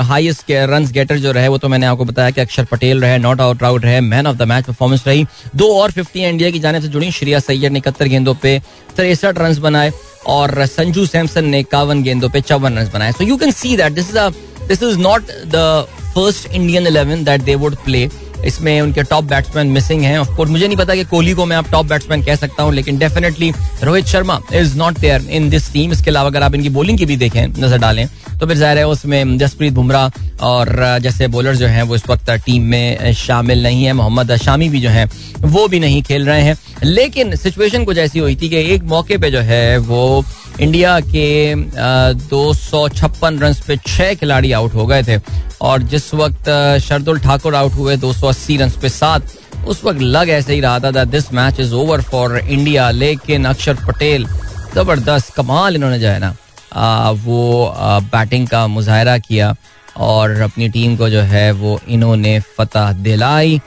हाईएस्ट रन गेटर जो रहे, वो तो मैंने आपको बताया कि अक्षर पटेल रहे नॉट आउट आउट रहे man of the match performance रही। दो और फिफ्टी इंडिया की जानब से जुड़ी। श्रिया सैयद ने इकहत्तर गेंदों पे तिरसठ रन बनाए और संजू सैमसन ने इक्यावन गेंदों पे चौवन रन बनाए। So you can see that this is this is not the first Indian eleven that they would play इसमें उनके टॉप बैट्समैन मिसिंग है. ऑफकोर्स मुझे नहीं पता कि कोहली को मैं आप टॉप बैट्समैन कह सकता हूँ, लेकिन definitely Rohit Sharma is not there in this team इसके अलावा अगर आप इनकी बॉलिंग की भी देखें, नज़र डालें तो फिर ज़ाहिर है उसमें जसप्रीत बुमराह और जैसे बॉलर जो हैं, वो इस वक्त टीम में शामिल नहीं है। मोहम्मद शामी भी जो हैं, वो भी नहीं खेल रहे हैं। लेकिन सिचुएशन कुछ ऐसी हुई थी कि एक मौके पे जो है, वो इंडिया के दो सौ छप्पन रन पे छह खिलाड़ी आउट हो गए थे। और जिस वक्त शरदुल ठाकुर आउट हुए, दो सौ अस्सी रन पे सात, उस वक्त लग ऐसे ही रहा था this match is over for India लेकिन अक्षर पटेल, ज़बरदस्त कमाल इन्होंने जो है ना। वो बैटिंग का मुजाहरा किया और अपनी टीम को जो है वो इन्होंने फतह दिलाई।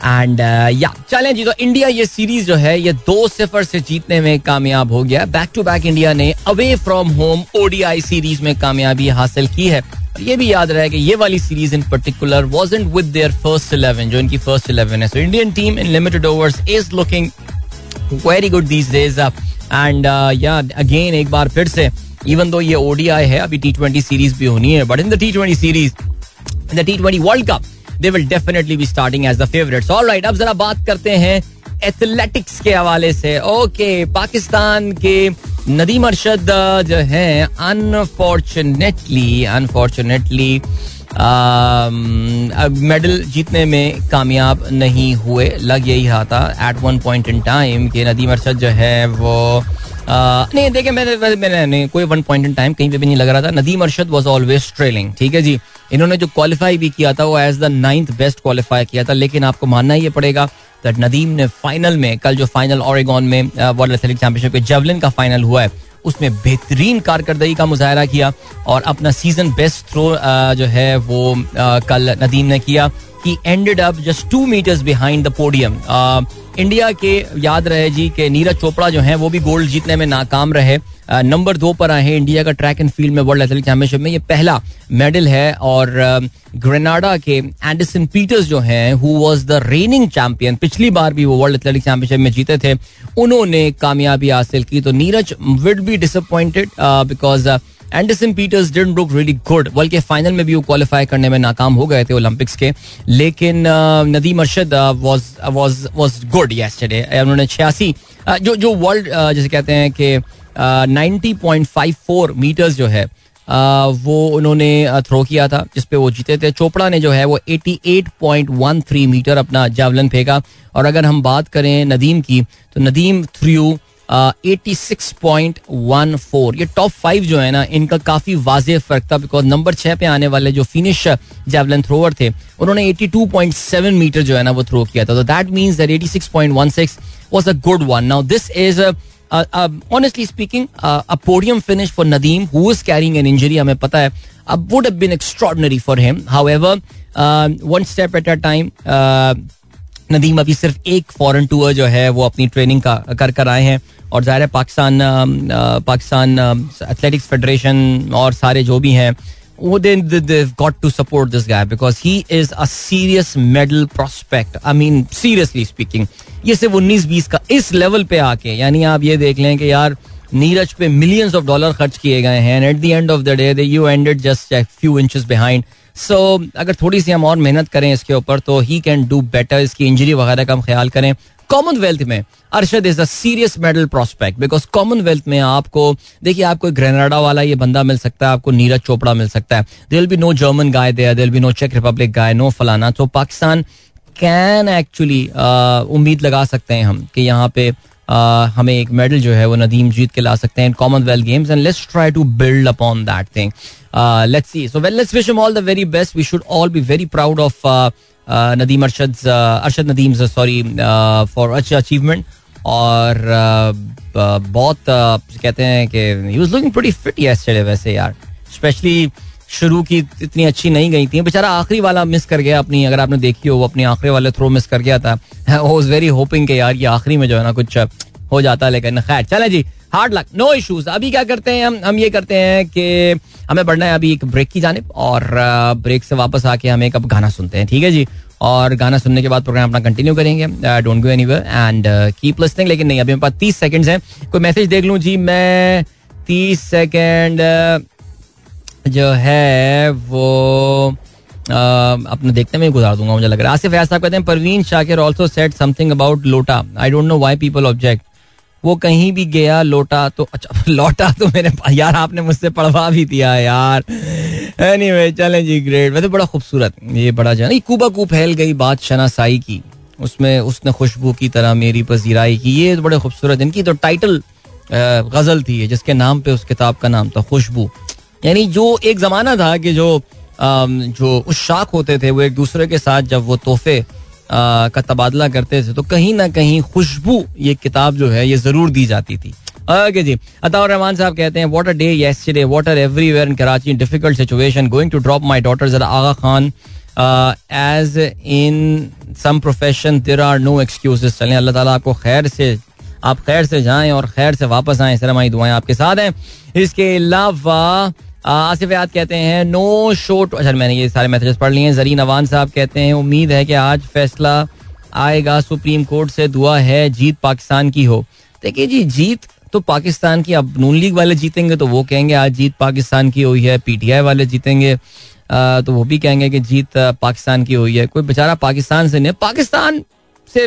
एंड या uh, चलें जी तो इंडिया ये सीरीज़ जो है ये दो सिफर से जीतने में कामयाब हो गया। बैक टू बैक इंडिया ने away from home ODI series में कामयाबी हासिल की है। ये भी याद रहे कि ये वाली series in particular wasn't with their first eleven जो इनकी फ़र्स्ट इलेवन है। So Indian team in limited overs is looking very good these days and yeah again एक बार फिर से इवन दो ये ओडीआई है, अभी टी ट्वेंटी सीरीज़ भी होनी है but in the T twenty series the T twenty world cup they will definitely be starting as the favourites alright अब जरा बात करते हैं एथलेटिक्स के हवाले से। ओके पाकिस्तान के नदीम अरशद जो है अनफॉर्चुनेटली अनफॉर्चुनेटली मेडल जीतने में कामयाब नहीं हुए। लग यही रहा था। At one point in time कि नदीम अरशद जो है, वो नहीं, देखे, मैंने मैंने कोई वन पॉइंट इन टाइम कहीं पे भी नहीं लग रहा था। Nadeem Arshad was always trailing ठीक है जी? इन्होंने जो क्वालिफाई भी किया था, वो as the ninth best qualify किया था, लेकिन आपको मानना ही पड़ेगा दैट नदीम ने फाइनल में, कल जो फाइनल ओरेगॉन में वर्ल्ड एथलेटिक चैंपियनशिप के जेवलिन का फाइनल हुआ है उसमें बेहतरीन कारकर्दगी का मुजाहरा किया और अपना सीज़न बेस्ट थ्रो जो है वो कल नदीम ने किया। He ended up just two metres behind the podium India के, याद रहे जी, के नीरज चोपड़ा जो है, वो भी गोल्ड जीतने में नाकाम रहे। नंबर दो पर आए इंडिया का ट्रैक एंड फ़ील्ड में वर्ल्ड एथलेटिक चैंपियनशिप में। ये पहला मेडल है और ग्रेनाडा के एंडरसन पीटर्स जो हैं who was the reigning champion पिछली बार भी वो वर्ल्ड एथलेटिक चैंपियनशिप में जीते थे, उन्होंने कामयाबी हासिल की। तो Neeraj would be disappointed because Anderson Peters didn't look really good बल्कि फाइनल में भी वो क्वालिफाई करने में नाकाम हो गए थे ओलंपिक्स के। लेकिन Nadeem Arshad was good yesterday उन्होंने छियासी जो जो वर्ल्ड जैसे कहते हैं कि ninety point five four metres जो है वो उन्होंने थ्रो किया था, जिसपे वो जीते थे। चोपड़ा ने जो है वो 88.13 मीटर अपना जावलन फेंका। और अगर हम बात करें नदीम की तो Nadeem threw eighty six point one four ये टॉप फाइव जो है ना, इनका काफ़ी वाजे फ़र्क था बिकॉज़ नंबर छह पे आने वाले जो फिनिश जेवलिन थ्रोवर थे, उन्होंने eighty two point seven metre जो है ना वो थ्रो किया था। तो that means that eighty six point one six was a good one now this is honestly speaking a podium finish for Nadeem who is carrying an injury हमें पता है। अब would have been extraordinary for him however one step at a time Nadeem अभी सिर्फ़ एक foreign tour जो है, वो अपनी ट्रेनिंग का, कर कर आए हैं। और ज़ाहिर है पाकिस्तान पाकिस्तान एथलेटिक्स फेडरेशन और सारे जो भी हैं, वो they got to support this guy because he is a serious medal prospect I mean seriously speaking ये सिर्फ़ उन्नीस बीस का इस लेवल पे आके, यानी आप ये देख लें कि यार, नीरज पे मिलियंस ऑफ़ डॉलर खर्च किए गए हैं at the end of the day you ended just few inches behind so अगर थोड़ी सी हम और मेहनत करें इसके ऊपर तो ही कैन डू बेटर इसकी इंजरी वगैरह का हम ख्याल करें। कॉमनवेल्थ में Arshad is a serious medal prospect because Commonwealth में आपको देखिए आपको ग्रेनाडा वाला ये बंदा मिल सकता है आपको नीरज चोपड़ा मिल सकता है। There'll be no German guy there there'll be no check Republic guy no फलाना। तो पाकिस्तान कैन एक्चुअली उम्मीद लगा सकते हैं हम कि यहाँ पे Uh, हमें एक मेडल जो है वो नदीम जीत के ला सकते हैं Commonwealth games and let's try to build upon that thing let's see so well let's wish him all the very best we should all be very proud of Nadeem Arshad Arshad Nadeem sorry for अच्छा achievement और बहुत कहते हैं कि he was looking pretty fit yesterday वैसे यार. Specially शुरू की इतनी अच्छी नहीं गई थी। बेचारा आखिरी वाला मिस कर गया अपनी, अगर आपने देखी हो, वो अपनी आखिरी वाले थ्रो मिस कर गया था। वाज वेरी होपिंग के यार ये आखिरी में जो है ना कुछ, हो जाता है लेकिन खैर, चले जी हार्ड लक नो इश्यूज़ अभी क्या करते हैं हम? हम ये करते हैं कि हमें बढ़ना है अभी एक ब्रेक की जाने और ब्रेक से वापस आके हम एक अब गाना सुनते हैं, ठीक है जी? और गाना सुनने के बाद प्रोग्राम अपना कंटिन्यू करेंगे don't go anywhere and keep listening लेकिन नहीं, अभी मेरे पास तीस सेकंड्स हैं। कोई मैसेज देख लूँ? जी, मैं तीस सेकेंड जो है वो अपने देखते में गुजार दूँगा, मुझे लग रहा है। आसिफ साहब कहते हैं, Parveen Shakir also said something about lota I don't know why people object वो कहीं भी गया, लोटा तो अच्छा लौटा तो मेरे यार आपने मुझसे पढ़वा भी दिया यार। एनीवे चलें जी ग्रेट वैसे बड़ा खूबसूरत, ये बड़ा जो है कूबा कू फैल गई बात शनासाई की। उसमें, उसने खुशबू की तरह मेरी पजीराई की, ये बड़े खूबसूरत, इनकी तो टाइटल गज़ल थी जिसके नाम पे उस किताब का नाम था खुशबू। यानी जो एक जमाना था कि जो जो उस शाख होते थे, वो एक दूसरे के साथ जब वो तोहफे का तबादला करते थे तो कहीं ना कहीं खुशबू ये किताब जो है, ये ज़रूर दी जाती थी। ओके जी। अताउर रहमान साहब कहते हैं water day yesterday water everywhere in Karachi difficult situation going to drop my daughter जरा Aga Khan as in some profession there are no excuses चलें, अल्लाह ताला आपको खैर से, आप खैर से जाएँ और खैर से वापस आएँ। सर हमारी दुआएँ आपके साथ हैं। इसके अलावा आसिफ याद कहते हैं नो शो अच्छा मैंने ये सारे मैसेजेस पढ़ लिए हैं। जरीन अवान साहब कहते हैं, उम्मीद है कि आज फैसला आएगा, सुप्रीम कोर्ट से दुआ है, जीत पाकिस्तान की हो। देखिए जी, जीत तो पाकिस्तान की, अब नून लीग वाले जीतेंगे तो वो कहेंगे, आज जीत पाकिस्तान की हुई है, पीटीआई वाले जीतेंगे। तो वो भी कहेंगे कि जीत पाकिस्तान की हुई है। कोई बेचारा पाकिस्तान से नहीं, पाकिस्तान से,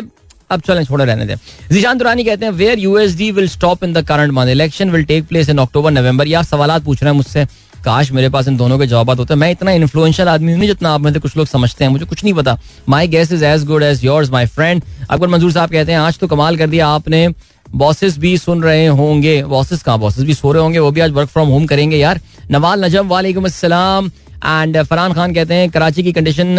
अब चलें, छोड़े रहने दें। जीशान दुरानी कहते हैं where USD will stop in the current month election will take place in October November या सवाल पूछ रहे हैं मुझसे। काश मेरे पास इन दोनों के जवाब होते। मैं इतना इन्फ्लुएंशियल आदमी हूँ जितना आप में से कुछ लोग समझते हैं, मुझे कुछ नहीं पता। My guess is as good as yours my friend Akbar Manzoor साहब कहते हैं, आज तो कमाल कर दिया आपने। बॉसेस भी सुन रहे होंगे। बॉसेस कहाँ बॉसेस भी सो रहे होंगे, वो भी आज वर्क फ्रॉम होम करेंगे यार। नवाल नजम वालेकुम अस्सलाम। एंड फरहान खान कहते हैं, कराची की कंडीशन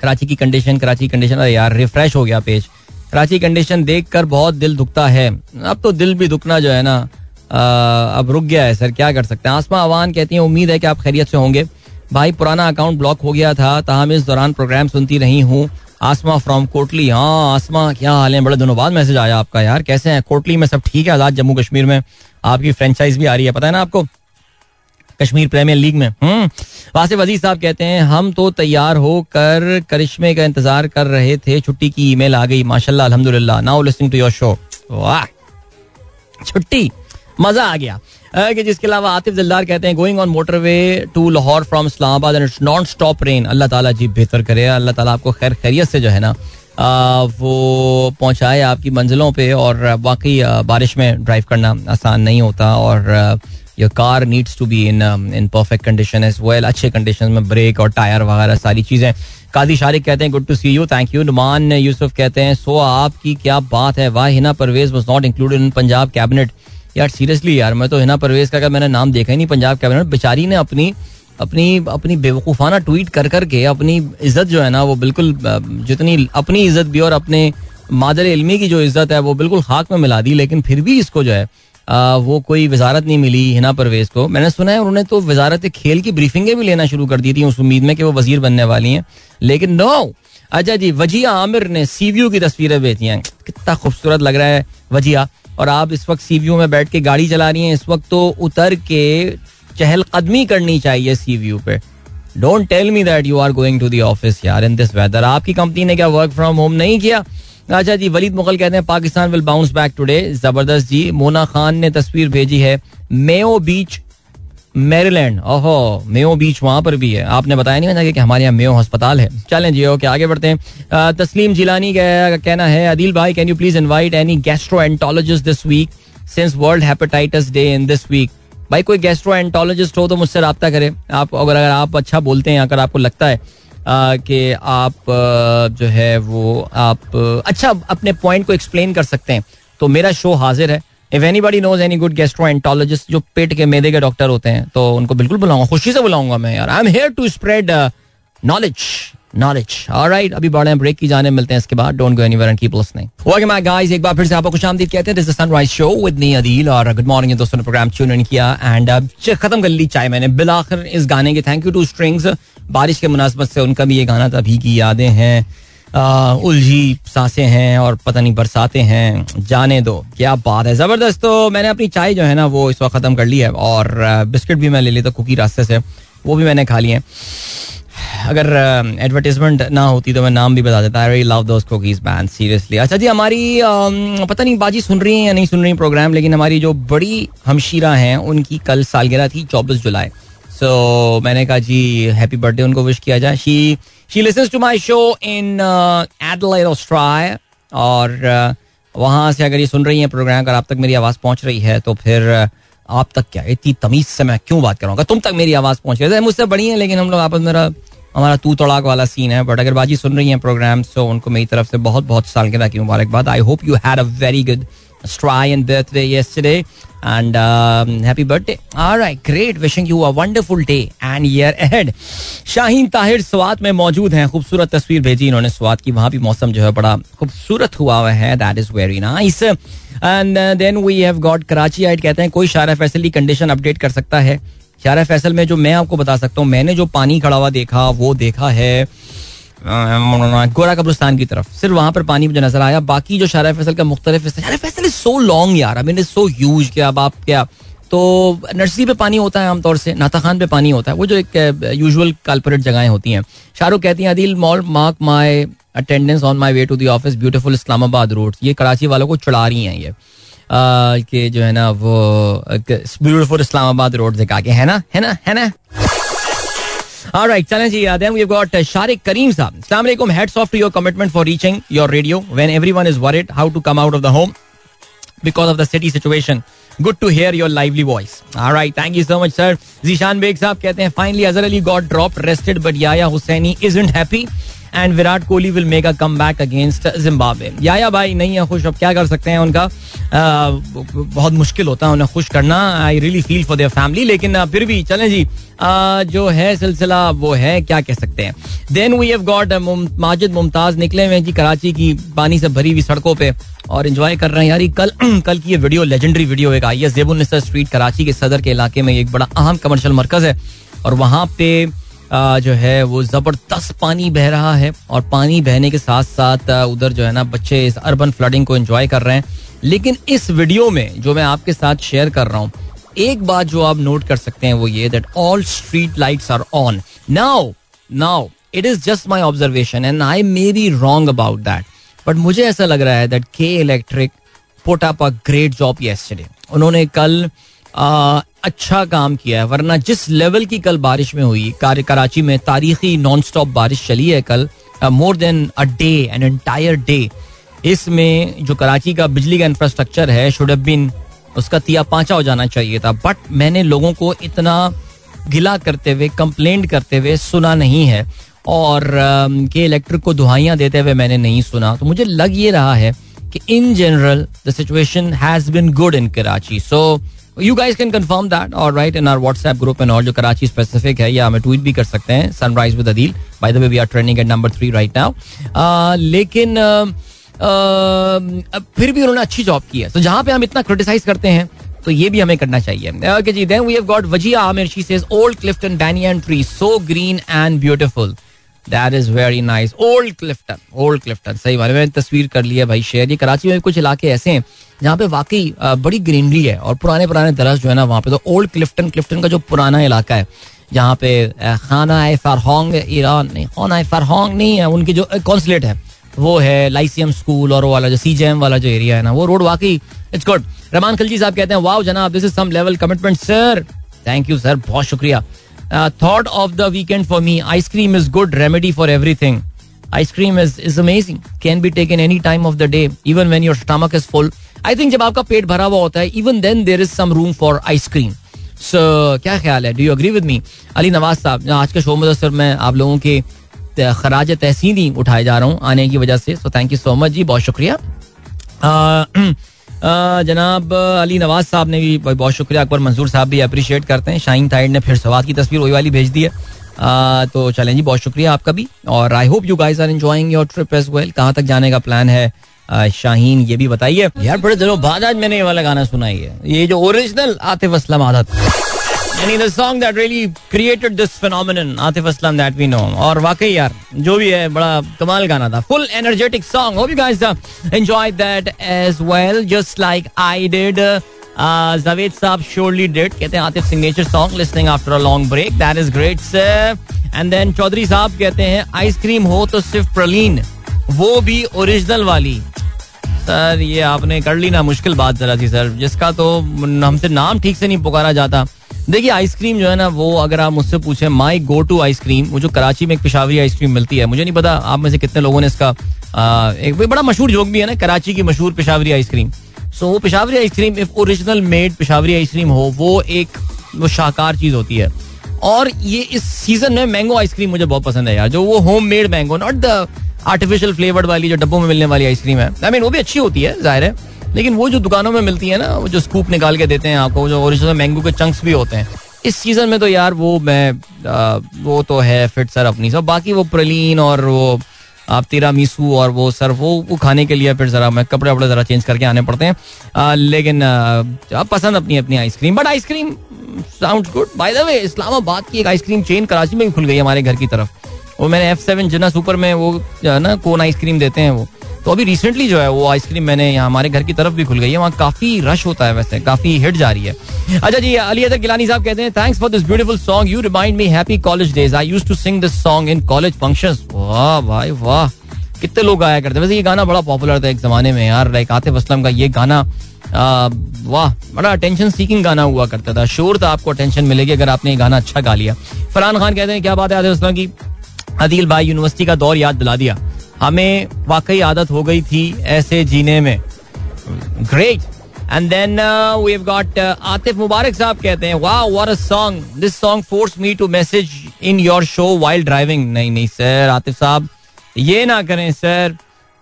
कराची की कंडीशन कराची की कंडीशन अरे यार रिफ्रेश हो गया पेज कराची कंडीशन देखकर बहुत दिल दुखता है। अब तो दिल भी दुखना जो है ना अब रुक गया है सर, क्या कर सकते हैं? आसमा अवान कहती हैं, उम्मीद है कि आप खैरियत से होंगे। भाई, पुराना अकाउंट ब्लॉक हो गया था, ताहम इस दौरान प्रोग्राम सुनती रही हूँ। आसमा फ्रॉम कोटली हाँ आसमा, क्या हाल है? बड़े दिनों बाद मैसेज आया आपका यार। कैसे हैं? कोटली में सब ठीक है आज़ाद जम्मू कश्मीर में? आपकी फ्रेंचाइज भी आ रही है, पता है ना आपको? कश्मीर प्रीमियर लीग में। हम्म। वासिफ अज़ीज़ साहब कहते हैं, हम तो तैयार होकर करिश्मे का इंतज़ार कर रहे थे। छुट्टी की ईमेल आ गई। माशाल्लाह, अल्हम्दुलिल्लाह। Now listening to your show वाह। छुट्टी? मज़ा आ गया। कि जिसके अलावा आतिफ जल्दार कहते हैं going on motorway to Lahore from Islamabad and non stop rain अल्लाह ताला जी बेहतर करे अल्लाह ताला आपको खैर खैरियत से जो है ना आ, वो पहुँचाए आपकी मंजिलों पे और वाकई बारिश में ड्राइव करना आसान नहीं होता और your car needs to be in in perfect condition as well अच्छे कंडीशन में ब्रेक और टायर वगैरह सारी चीज़ें। कादी शारिक कहते हैं good to see you thank you Noman Yousuf कहते हैं सो आपकी क्या बात है? वाह Hina Parvez was not included in Punjab cabinet यार सीरियसली यार मैं तो हिना परवेज का मैंने नाम देखा ही नहीं पंजाब कैबिनेट बेचारी ने अपनी अपनी अपनी बेवकूफ़ाना ट्वीट कर करके अपनी इज़्ज़त जो है ना वो बिल्कुल जितनी अपनी इज़्ज़त भी और अपने मादर इलमी की जो इज़्ज़त है वो बिल्कुल खाक में मिला दी लेकिन फिर भी इसको जो है आ, वो कोई वजारत नहीं मिली हिना परवेज को। मैंने सुना है उन्होंने तो वजारत खेल की ब्रीफिंगें भी लेना शुरू कर दी थी उस उम्मीद में कि वो वज़ीर बनने वाली हैं। लेकिन नो अच्छा जी वजिया आमिर ने सीवीयू की तस्वीरें भेजी हैं। कितना खूबसूरत लग रहा है वजिया। और आप इस वक्त सीवीयू में बैठ के गाड़ी चला रही हैं, इस वक्त तो उतर के चहल कदमी करनी चाहिए सीवीयू पे। Don't tell me that you are going to the office यार इन दिस वेदर आपकी कंपनी ने क्या वर्क फ्रॉम होम नहीं किया? अच्छा जी, वलीद मुगल कहते हैं, Pakistan will bounce back today ज़बरदस्त जी, मोना खान ने तस्वीर भेजी है मेओ बीच मेरीलैंड, ओहो, मेयो बीच वहाँ पर भी है। आपने बताया नहीं था कि हमारे यहाँ मेयो अस्पताल है। चलें जी, ओके, आगे बढ़ते हैं। तस्लीम जिलानी का कहना है, अदिल भाई can you please invite any gastroenterologist this week since world hepatitis day in this week भाई, कोई गैस्ट्रो एंटोलॉजिस्ट हो तो मुझसे रब्ता करें। आप, अगर अगर आप अच्छा बोलते हैं, अगर आपको लगता है कि आप जो है वो, आप अच्छा अपने पॉइंट को एक्सप्लेन कर सकते हैं। तो मेरा शो हाजिर है। If anybody knows any good gastroenterologist जो पेट के मेदे के डॉक्टर होते हैं तो उनको बिल्कुल बुलाऊँगा, खुशी से बुलाऊँगा मैं यार। I am here to spread knowledge knowledge alright अभी बढ़े ब्रेक की जाने, मिलते हैं इसके बाद। Don't go anywhere and keep listening okay my guys एक बार फिर से आपको खुशामदीद कहते हैं। This is Sunrise show with me Adeel और गुड मॉर्निंग दोस्तों ने प्रोग्राम ट्यून इन किया एंड अब खत्म कर ली चाय मैंने। बिलाखिर इस गाने के थैंक यू टू स्ट्रिंग्स बारिश के मुनासबत से उनका भी ये गाना था भी की यादें हैं। उलझी साँसें हैं और पता नहीं बरसाते हैं। जाने दो। क्या बात है। ज़बरदस्त। तो मैंने अपनी चाय जो है ना, वो इस वक्त खत्म कर ली है और बिस्किट भी मैं ले लेता कुकी रास्ते से। वो भी मैंने खा लिए हैं। अगर एडवर्टीजमेंट ना होती तो मैं नाम भी बता देता। I love those cookies band seriously अच्छा जी, हमारी पता नहीं बाजी सुन रही हैं या नहीं सुन रही प्रोग्राम लेकिन हमारी जो बड़ी हमशीरा हैं, उनकी कल सालगिरह थी चौबीस जुलाई। सो मैंने कहा जी हैप्पी बर्थडे उनको विश किया जाए। She she listens to my show in Adelaide Australia और uh, वहाँ से अगर ये सुन रही हैं प्रोग्राम अगर आप तक मेरी आवाज़ पहुँच रही है तो फिर आप तक क्या? इतनी तमीज से मैं क्यों बात करूँगा तुम तक मेरी आवाज़ पहुँच रही है मुझसे बड़ी है लेकिन हम लोग आपस मेरा हमारा तू तड़ाक वाला सीन है बट अगर बाजी सुन रही हैं प्रोग्राम तो उनको मेरी तरफ़ से बहुत बहुत साल के की मुबारकबाद। I hope you had a very good And birthday yesterday. And um, happy birthday. All right, great. Wishing you a wonderful day and year ahead. Shaheen Tahir Swat में मौजूद हैं खूबसूरत तस्वीर भेजी इन्होंने स्वात की वहाँ भी मौसम जो है बड़ा खूबसूरत हुआ हुआ है that is very nice and then we have got Karachi आइट कहते हैं कोई शारा फैसल की कंडीशन अपडेट कर सकता है शारा फैसल में जो मैं आपको बता सकता हूँ मैंने जो पानी खड़ा हुआ देखा वो देखा है गोरा कब्रिस्तान की तरफ़। सिर्फ़ वहाँ पर पानी मुझे नज़र आया। बाकी जो शारा फैसल का मुख्तलिफ़ फैसल इज़ सो लॉन्ग यार। I mean is so huge क्या अब आप क्या। तो नर्सरी पे पानी होता है आमतौर से, नाता खान पे पानी होता है। वो जो एक यूजुअल कालपरेट जगहें होती हैं। शाहरुख कहती हैं, Adil mall mark my attendance on my way to the office beautiful Islamabad road ये कराची वालों को चढ़ा रही हैं ये। कि जो है ना, वो ब्यूटीफुल इस्लामाबाद रोड से कहा है ना? है ना? है ना? Finally Azhar Ali got drop rested but Yasaini is int happy and Virat Kohli will make a come back against Zimbabwe याया भाई नहीं है खुश अब क्या कर सकते हैं उनका बहुत मुश्किल होता है उन्हें खुश करना I really feel for their family लेकिन फिर भी चलें जी जो है सिलसिला वो है क्या कह सकते हैं then we have got Majid Mumtaz निकले हुए जी कराची की पानी से भरी हुई सड़कों पे और एंजॉय कर रहे हैं यार कल कल की ये वीडियो लेजेंडरी वीडियो एक आई है जेबुल स्ट्रीट कराची के सदर के इलाके में एक बड़ा अहम कमर्शियल मरकज है और वहाँ पे जो है, वो ज़बरदस्त पानी बह रहा है और पानी बहने के साथ साथ उधर जो है ना, बच्चे इस अर्बन फ्लडिंग को एंजॉय कर रहे हैं। लेकिन इस वीडियो में जो मैं आपके साथ शेयर कर रहा हूँ, एक बात जो आप नोट कर सकते हैं वो ये that all street lights are on now now it is just my observation and I may be wrong about that but मुझे ऐसा लग रहा है दैट के इलेक्ट्रिक पोटापा ग्रेट जॉब येस्टरडे उन्होंने कल अच्छा काम किया है, वरना जिस लेवल की कल बारिश में हुई कराची में तारीखी नॉन स्टॉप बारिश चली है कल more than a day an entire day इसमें जो कराची का बिजली का इंफ्रास्ट्रक्चर है शुड बीन उसका तिया पांचा हो जाना चाहिए था बट मैंने लोगों को इतना गिला करते हुए कंप्लेंट करते हुए सुना नहीं है, और के इलेक्ट्रिक को दुहाइयाँ देते हुए मैंने नहीं सुना। तो मुझे लग ये रहा है कि in general the situation has been good in Karachi so you guys can confirm that और write in our WhatsApp group and और जो कराची स्पेसिफिक है या हमें ट्वीट भी कर सकते हैं Sunrise with Adeel by the way we are trending at number three right now लेकिन uh, uh, फिर भी उन्होंने अच्छी जॉब की है। तो जहाँ पे हम इतना क्रिटिसाइज करते हैं तो ये भी हमें करना चाहिए। Okay ji then we have got Wajiha Aamir she says old Clifton banyan tree so green and beautiful that is very nice old Clifton old Clifton सही बात मैंने तस्वीर कर लिया भाई शेयर ये कराची में कुछ इलाके ऐसे हैं जहाँ पे वाकई बड़ी ग्रीनरी है और पुराने पुराने दरस जो है ना, वहाँ पे तो ओल्ड क्लिफ्टन क्लिफ्टन का जो पुराना इलाका है, जहाँ पे खाना फारहोंग, ईरान नहीं, खाना फारहोंग नहीं है, उनकी जो कॉन्सुलेट है, वो है लाइसियम स्कूल और वो वाला जो सी वाला जो एरिया है ना, वो रोड वाकई इट्स गुड रमान खलजी साहब कहते हैं वाओ जनाब this is some level commitment sir thank you sir बहुत शुक्रिया। Thought of the weekend for me ice cream is good remedy for everything ice cream is is amazing can be taken any time of the day even when your stomach is full I think जब आपका पेट भरा हुआ होता है even then there is some room for ice cream so क्या ख्याल है? Do you agree with me Ali Nawaz साहब आज के शो में सर मैं आप लोगों के खराज तहसीन ही उठाए जा रहा हूँ आने की वजह से। So thank you so much जी, बहुत शुक्रिया। जनाब, अली नवाज़ साहब ने भी बहुत शुक्रिया। अकबर मंसूर साहब भी अप्रिशिएट करते हैं। शाइन थाइड ने फिर सवाद की तस्वीर वही वाली भेज दी है। तो चलें जी, बहुत शुक्रिया आपका भी। और I hope you guys are enjoying your trip as well कहाँ तक जाने का प्लान है? शाहीन, ये भी बताइए। यार, बड़े दिनों बाद आज मैंने ये वाला गाना सुना है ये जो ओरिजिनल आतिफ असलम आदत। यानी the song that really created this phenomenon Atif Aslam that we know और वाकई यार जो भी है बड़ा कमाल गाना था full energetic song hope you guys enjoy that as well just like I did Javed साहब श्योरली डिड कहते हैं Atif signature song listening after a long break that is great and then Chaudhry साहब कहते हैं ice cream हो तो सिर्फ़ praline वो भी ओरिजिनल वाली सर ये आपने कर ली ना मुश्किल बात जरा सी सर जिसका तो हमसे नाम ठीक से नहीं पुकारा जाता देखिए आइसक्रीम जो है ना, वो अगर आप मुझसे पूछे माई गो टू आइसक्रीम वो जो कराची में एक पिशावरी आइसक्रीम मिलती है, मुझे नहीं पता आप में से कितने लोगों ने इसका एक बड़ा मशहूर जोक भी है ना, कराची की मशहूर पेशावरी आइसक्रीम सो वो Peshawari ice cream if original made Peshawari ice cream हो, वो एक, वो शाहकार चीज़ होती है। और ये इस सीज़न में मैंगो आइसक्रीम मुझे बहुत पसंद है यार, जो वो home made mango not the artificial flavoured वाली, जो डब्बों में मिलने वाली आइसक्रीम है। आई मीन वो भी अच्छी होती है, ज़ाहिर है। लेकिन वो जो दुकानों में मिलती है ना वो जो स्कूप निकाल के देते हैं आपको जो ओरिजिनल मैंगो के चंक्स भी होते हैं इस सीज़न में तो यार वो मैं आ, वो तो है फिट सर अपनी सब। बाकी वो प्रलीन और वो आप तेरा मीसू और वो सर वो वो खाने के लिए फिर जरा मैं कपड़े वपड़े जरा चेंज करके आने पड़ते हैं। आ, लेकिन आ, पसंद अपनी अपनी ice cream but ice cream sound good by the way Islamabad की एक आइसक्रीम चेन कराची में भी खुल गई हमारे घर की तरफ़। वो मैंने एफ़ सेवन जिना सुपर में वो ना कोन आइसक्रीम देते हैं वो। तो अभी रिसेंटली जो है वो आइसक्रीम मैंने यहाँ हमारे घर की तरफ़ भी खुल गई है, वहाँ काफ़ी रश होता है वैसे, काफ़ी हिट जा रही है। अच्छा जी, अली अदर गिलानी साहब कहते हैं thanks for this beautiful song you remind me happy college days I used to sing this song in college functions वाह भाई वाह, कितने लोग गाया करते वैसे ये गाना बड़ा पॉपुलर था एक जमाने में यार लाइक आतिफ असलम का ये गाना वाह, बड़ा अटेंशन सीकिंग गाना हुआ करता था। शोर था, आपको अटेंशन मिलेगी अगर आपने ये गाना अच्छा गा लिया। फरहान खान कहते हैं, क्या बात है आतिफ असलम की? अदील भाई यूनिवर्सिटी का दौर याद दिला दिया। हमें वाकई आदत हो गई थी ऐसे जीने में। Great and then we have got Atif Mubarak साहब कहते हैं वाह what a song this song force me to message in your show while driving नहीं नहीं सर आतिफ साहब ये ना करें सर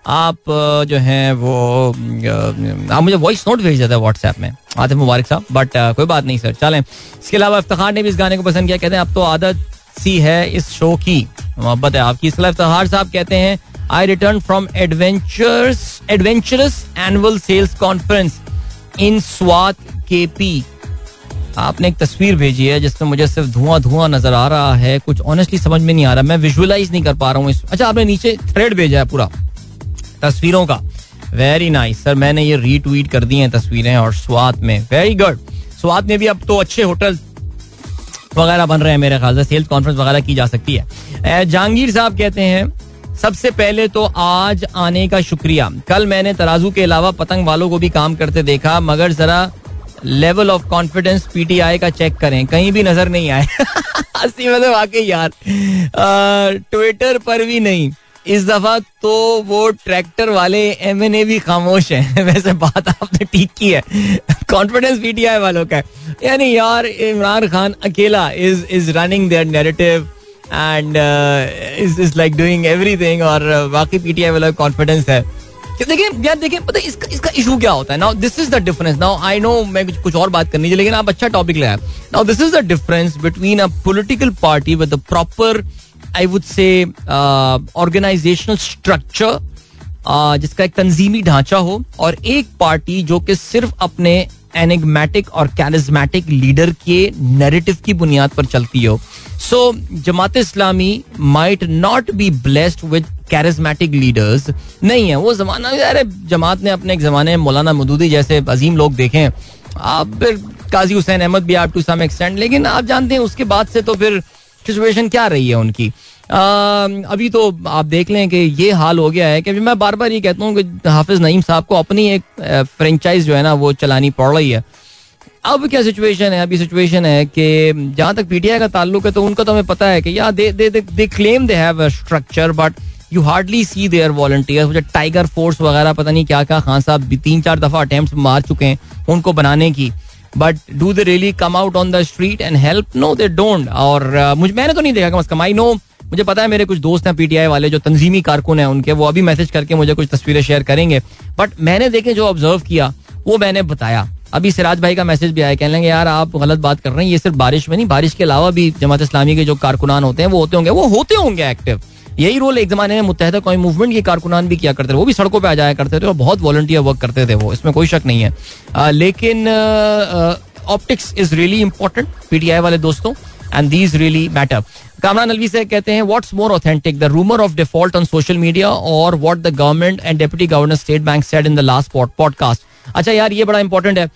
आप uh, जो हैं वो uh, आप मुझे वॉइस नोट भेज देते हैं व्हाट्सएप में आतिफ मुबारक साहब. बट uh, कोई बात नहीं सर चलें. इसके अलावा इफ्तार ने भी इस गाने को पसंद किया कहते हैं अब तो आदत सी है इस शो की मोहब्बत है आपकी. इसके अलावा इफ्तार साहब कहते हैं I return from adventures adventurous annual sales conference in Swat K P आपने एक तस्वीर भेजी है जिसमें मुझे सिर्फ़ धुआँ धुआँ नज़र आ रहा है, कुछ ऑनेस्टली समझ में नहीं आ रहा। मैं विजुअलाइज नहीं कर पा रहा हूँ अच्छा आपने नीचे थ्रेड भेजा है पूरा, तस्वीरों का। वेरी नाइस सर मैंने ये रीट्वीट कर दी हैं तस्वीरें और स्वाद में। वेरी गुड स्वाद में भी अब तो अच्छे होटल वगैरह बन रहे हैं मेरे ख्याल से। सेल्स कॉन्फ्रेंस वगैरह की जा सकती है। जहांगीर साहब कहते हैं सबसे पहले तो आज आने का शुक्रिया। कल मैंने तराजू के अलावा पतंग वालों को भी काम करते देखा, मगर जरा लेवल ऑफ़ कॉन्फिडेंस पीटीआई का चेक करें। कहीं भी नज़र नहीं आए। हँसी मतलब वाकई यार। ट्विटर पर भी नहीं। इस दफ़ा तो वो ट्रैक्टर वाले एम एन ए भी खामोश है। वैसे बात आपने ठीक की है। कॉन्फिडेंस पीटीआई वालों का यानी यार, इमरान खान अकेला is is running their narrative and is like doing everything और बाकी पीटीआई वाला कॉन्फिडेंस है। देखिए, यार देखिए, पता इसका इसका इशू क्या होता है? Now this is the difference now I know मैं कुछ कुछ और बात करनी है, लेकिन आप अच्छा टॉपिक लाया now this is the difference between a political party with proper I would say organisational structure जिसका एक तंजीमी ढांचा हो और एक पार्टी जो कि सिर्फ़ अपने एनिग्मेटिक और कैरिज्मेटिक लीडर के नैरेटिव की बुनियाद पर चलती हो। So Jamaat Islami might not be blessed with charismatic leaders नहीं है, वो जमाना यार जमात ने अपने एक जमाने में मौलाना मदूदी जैसे अजीम लोग देखे आप फिर काजी हुसैन अहमद भी आप टू सम एक्सटेंड लेकिन आप जानते हैं, उसके बाद से तो फिर सिचुएशन क्या रही है उनकी? अभी तो आप देख लें कि ये हाल हो गया है कि मैं बार बार ये कहता हूँ कि हाफिज नईम साहब को अपनी एक फ्रेंचाइज जो है ना, वो चलानी पड़ रही है। अब क्या सिचुएशन है? अभी सिचुएशन है कि जहाँ तक पीटीआई का ताल्लुक है तो उनका तो हमें पता है कि यार they they they claim they have structure but you hardly see their volunteers मुझे टाइगर फोर्स वगैरह पता नहीं क्या क्या खान साहब तीन चार दफ़ा अटेम्प्ट मार चुके हैं उनको बनाने की। But do they really come out on the street and help no they don't और मुझे, मैंने तो नहीं देखा कम अज कम। आई नो मुझे पता है मेरे कुछ दोस्त हैं पीटीआई वाले, जो तंजीमी कारकुन हैं उनके, वो अभी मैसेज करके मुझे कुछ तस्वीरें शेयर करेंगे। बट मैंने देखे, जो ऑब्ज़र्व किया, वो मैंने बताया। अभी सिराज भाई का मैसेज भी आया कह लेंगे, यार, आप गलत बात कर रहे हैं, ये सिर्फ़ बारिश में नहीं, बारिश के अलावा भी जमात इस्लामी के जो कारकुनान होते हैं, वो होते होंगे, वो होते होंगे एक्टिव यही रोल एक जमाने में मुतहदा कौमी मूवमेंट के कारकुनान भी किया करते थे, वो भी सड़कों पर आ जाया करते थे और बहुत वॉलंटियर वर्क करते थे वो, इसमें कोई शक नहीं है। लेकिन optics is really important PTI वाले दोस्तों। And these really matter Kamran Alvi से कहते हैं what's more authentic the rumour of default on social media और what the government and deputy governor state bank said in the last podcast अच्छा यार, ये बड़ा इंपॉर्टेंट है।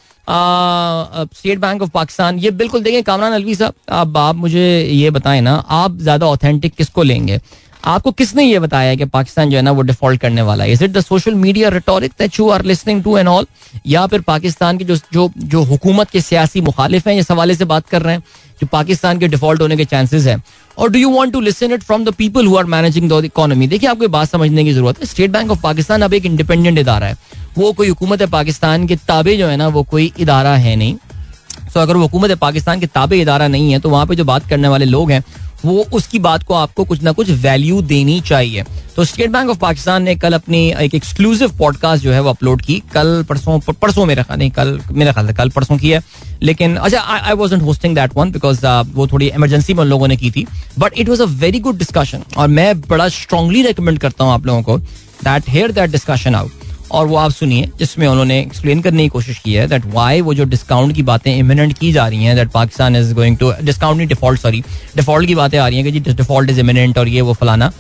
स्टेट बैंक ऑफ़ पाकिस्तान ये बिल्कुल देखें कामरान अलवी साहब अब आप मुझे ये बताएँ ना, आप ज़्यादा ऑथेंटिक किसको लेंगे? आपको किसने ये बताया कि पाकिस्तान जो है ना, वो डिफ़ॉल्ट करने वाला है? Is it the social media rhetoric that you are listening to and all या फिर पाकिस्तान की जो जो जो हुकूमत के सियासी मुखालिफ हैं, इस हवाले से बात कर रहे हैं? जो पाकिस्तान के डिफ़ॉल्ट होने के चांसेस है। और do you want to listen it from the people who are managing the economy देखिए, आपको बात समझने की ज़रूरत है। स्टेट बैंक ऑफ़ पाकिस्तान अब एक इंडिपेंडेंट इदारा है। वो कोई हुकूमत है पाकिस्तान के ताबे जो है ना, वो कोई इदारा है नहीं। सो अगर वो हुकूमत है पाकिस्तान के ताबे इदारा नहीं है तो वहाँ पे जो बात करने वाले लोग हैं वो उसकी बात को आपको कुछ ना कुछ वैल्यू देनी चाहिए। तो स्टेट बैंक ऑफ़ पाकिस्तान ने कल अपनी एक एक्सक्लूसिव पॉडकास्ट जो है वो अपलोड की। कल परसों परसों मेरा ख्याल, नहीं, कल, मेरा ख्याल कल परसों की है। लेकिन अच्छा I was not hosting that one because वो थोड़ी इमरजेंसी में उन लोगों ने की थी। But it was a very good discussion और मैं बड़ा स्ट्रांगली रिकमेंड करता हूँ आप लोगों को that hear that discussion out और वो आप सुनिए, जिसमें उन्होंने एक्सप्लेन करने की कोशिश की है दैट वाई वो जो डिस्काउंट की बातें इमिनेंट की जा रही हैं that Pakistan is going to discount नहीं डिफ़ॉल्ट सॉरी डिफ़ॉल्ट की बातें आ रही हैं कि जी डिफ़ॉल्ट इज़ इमिनेंट और ये वो फलाना।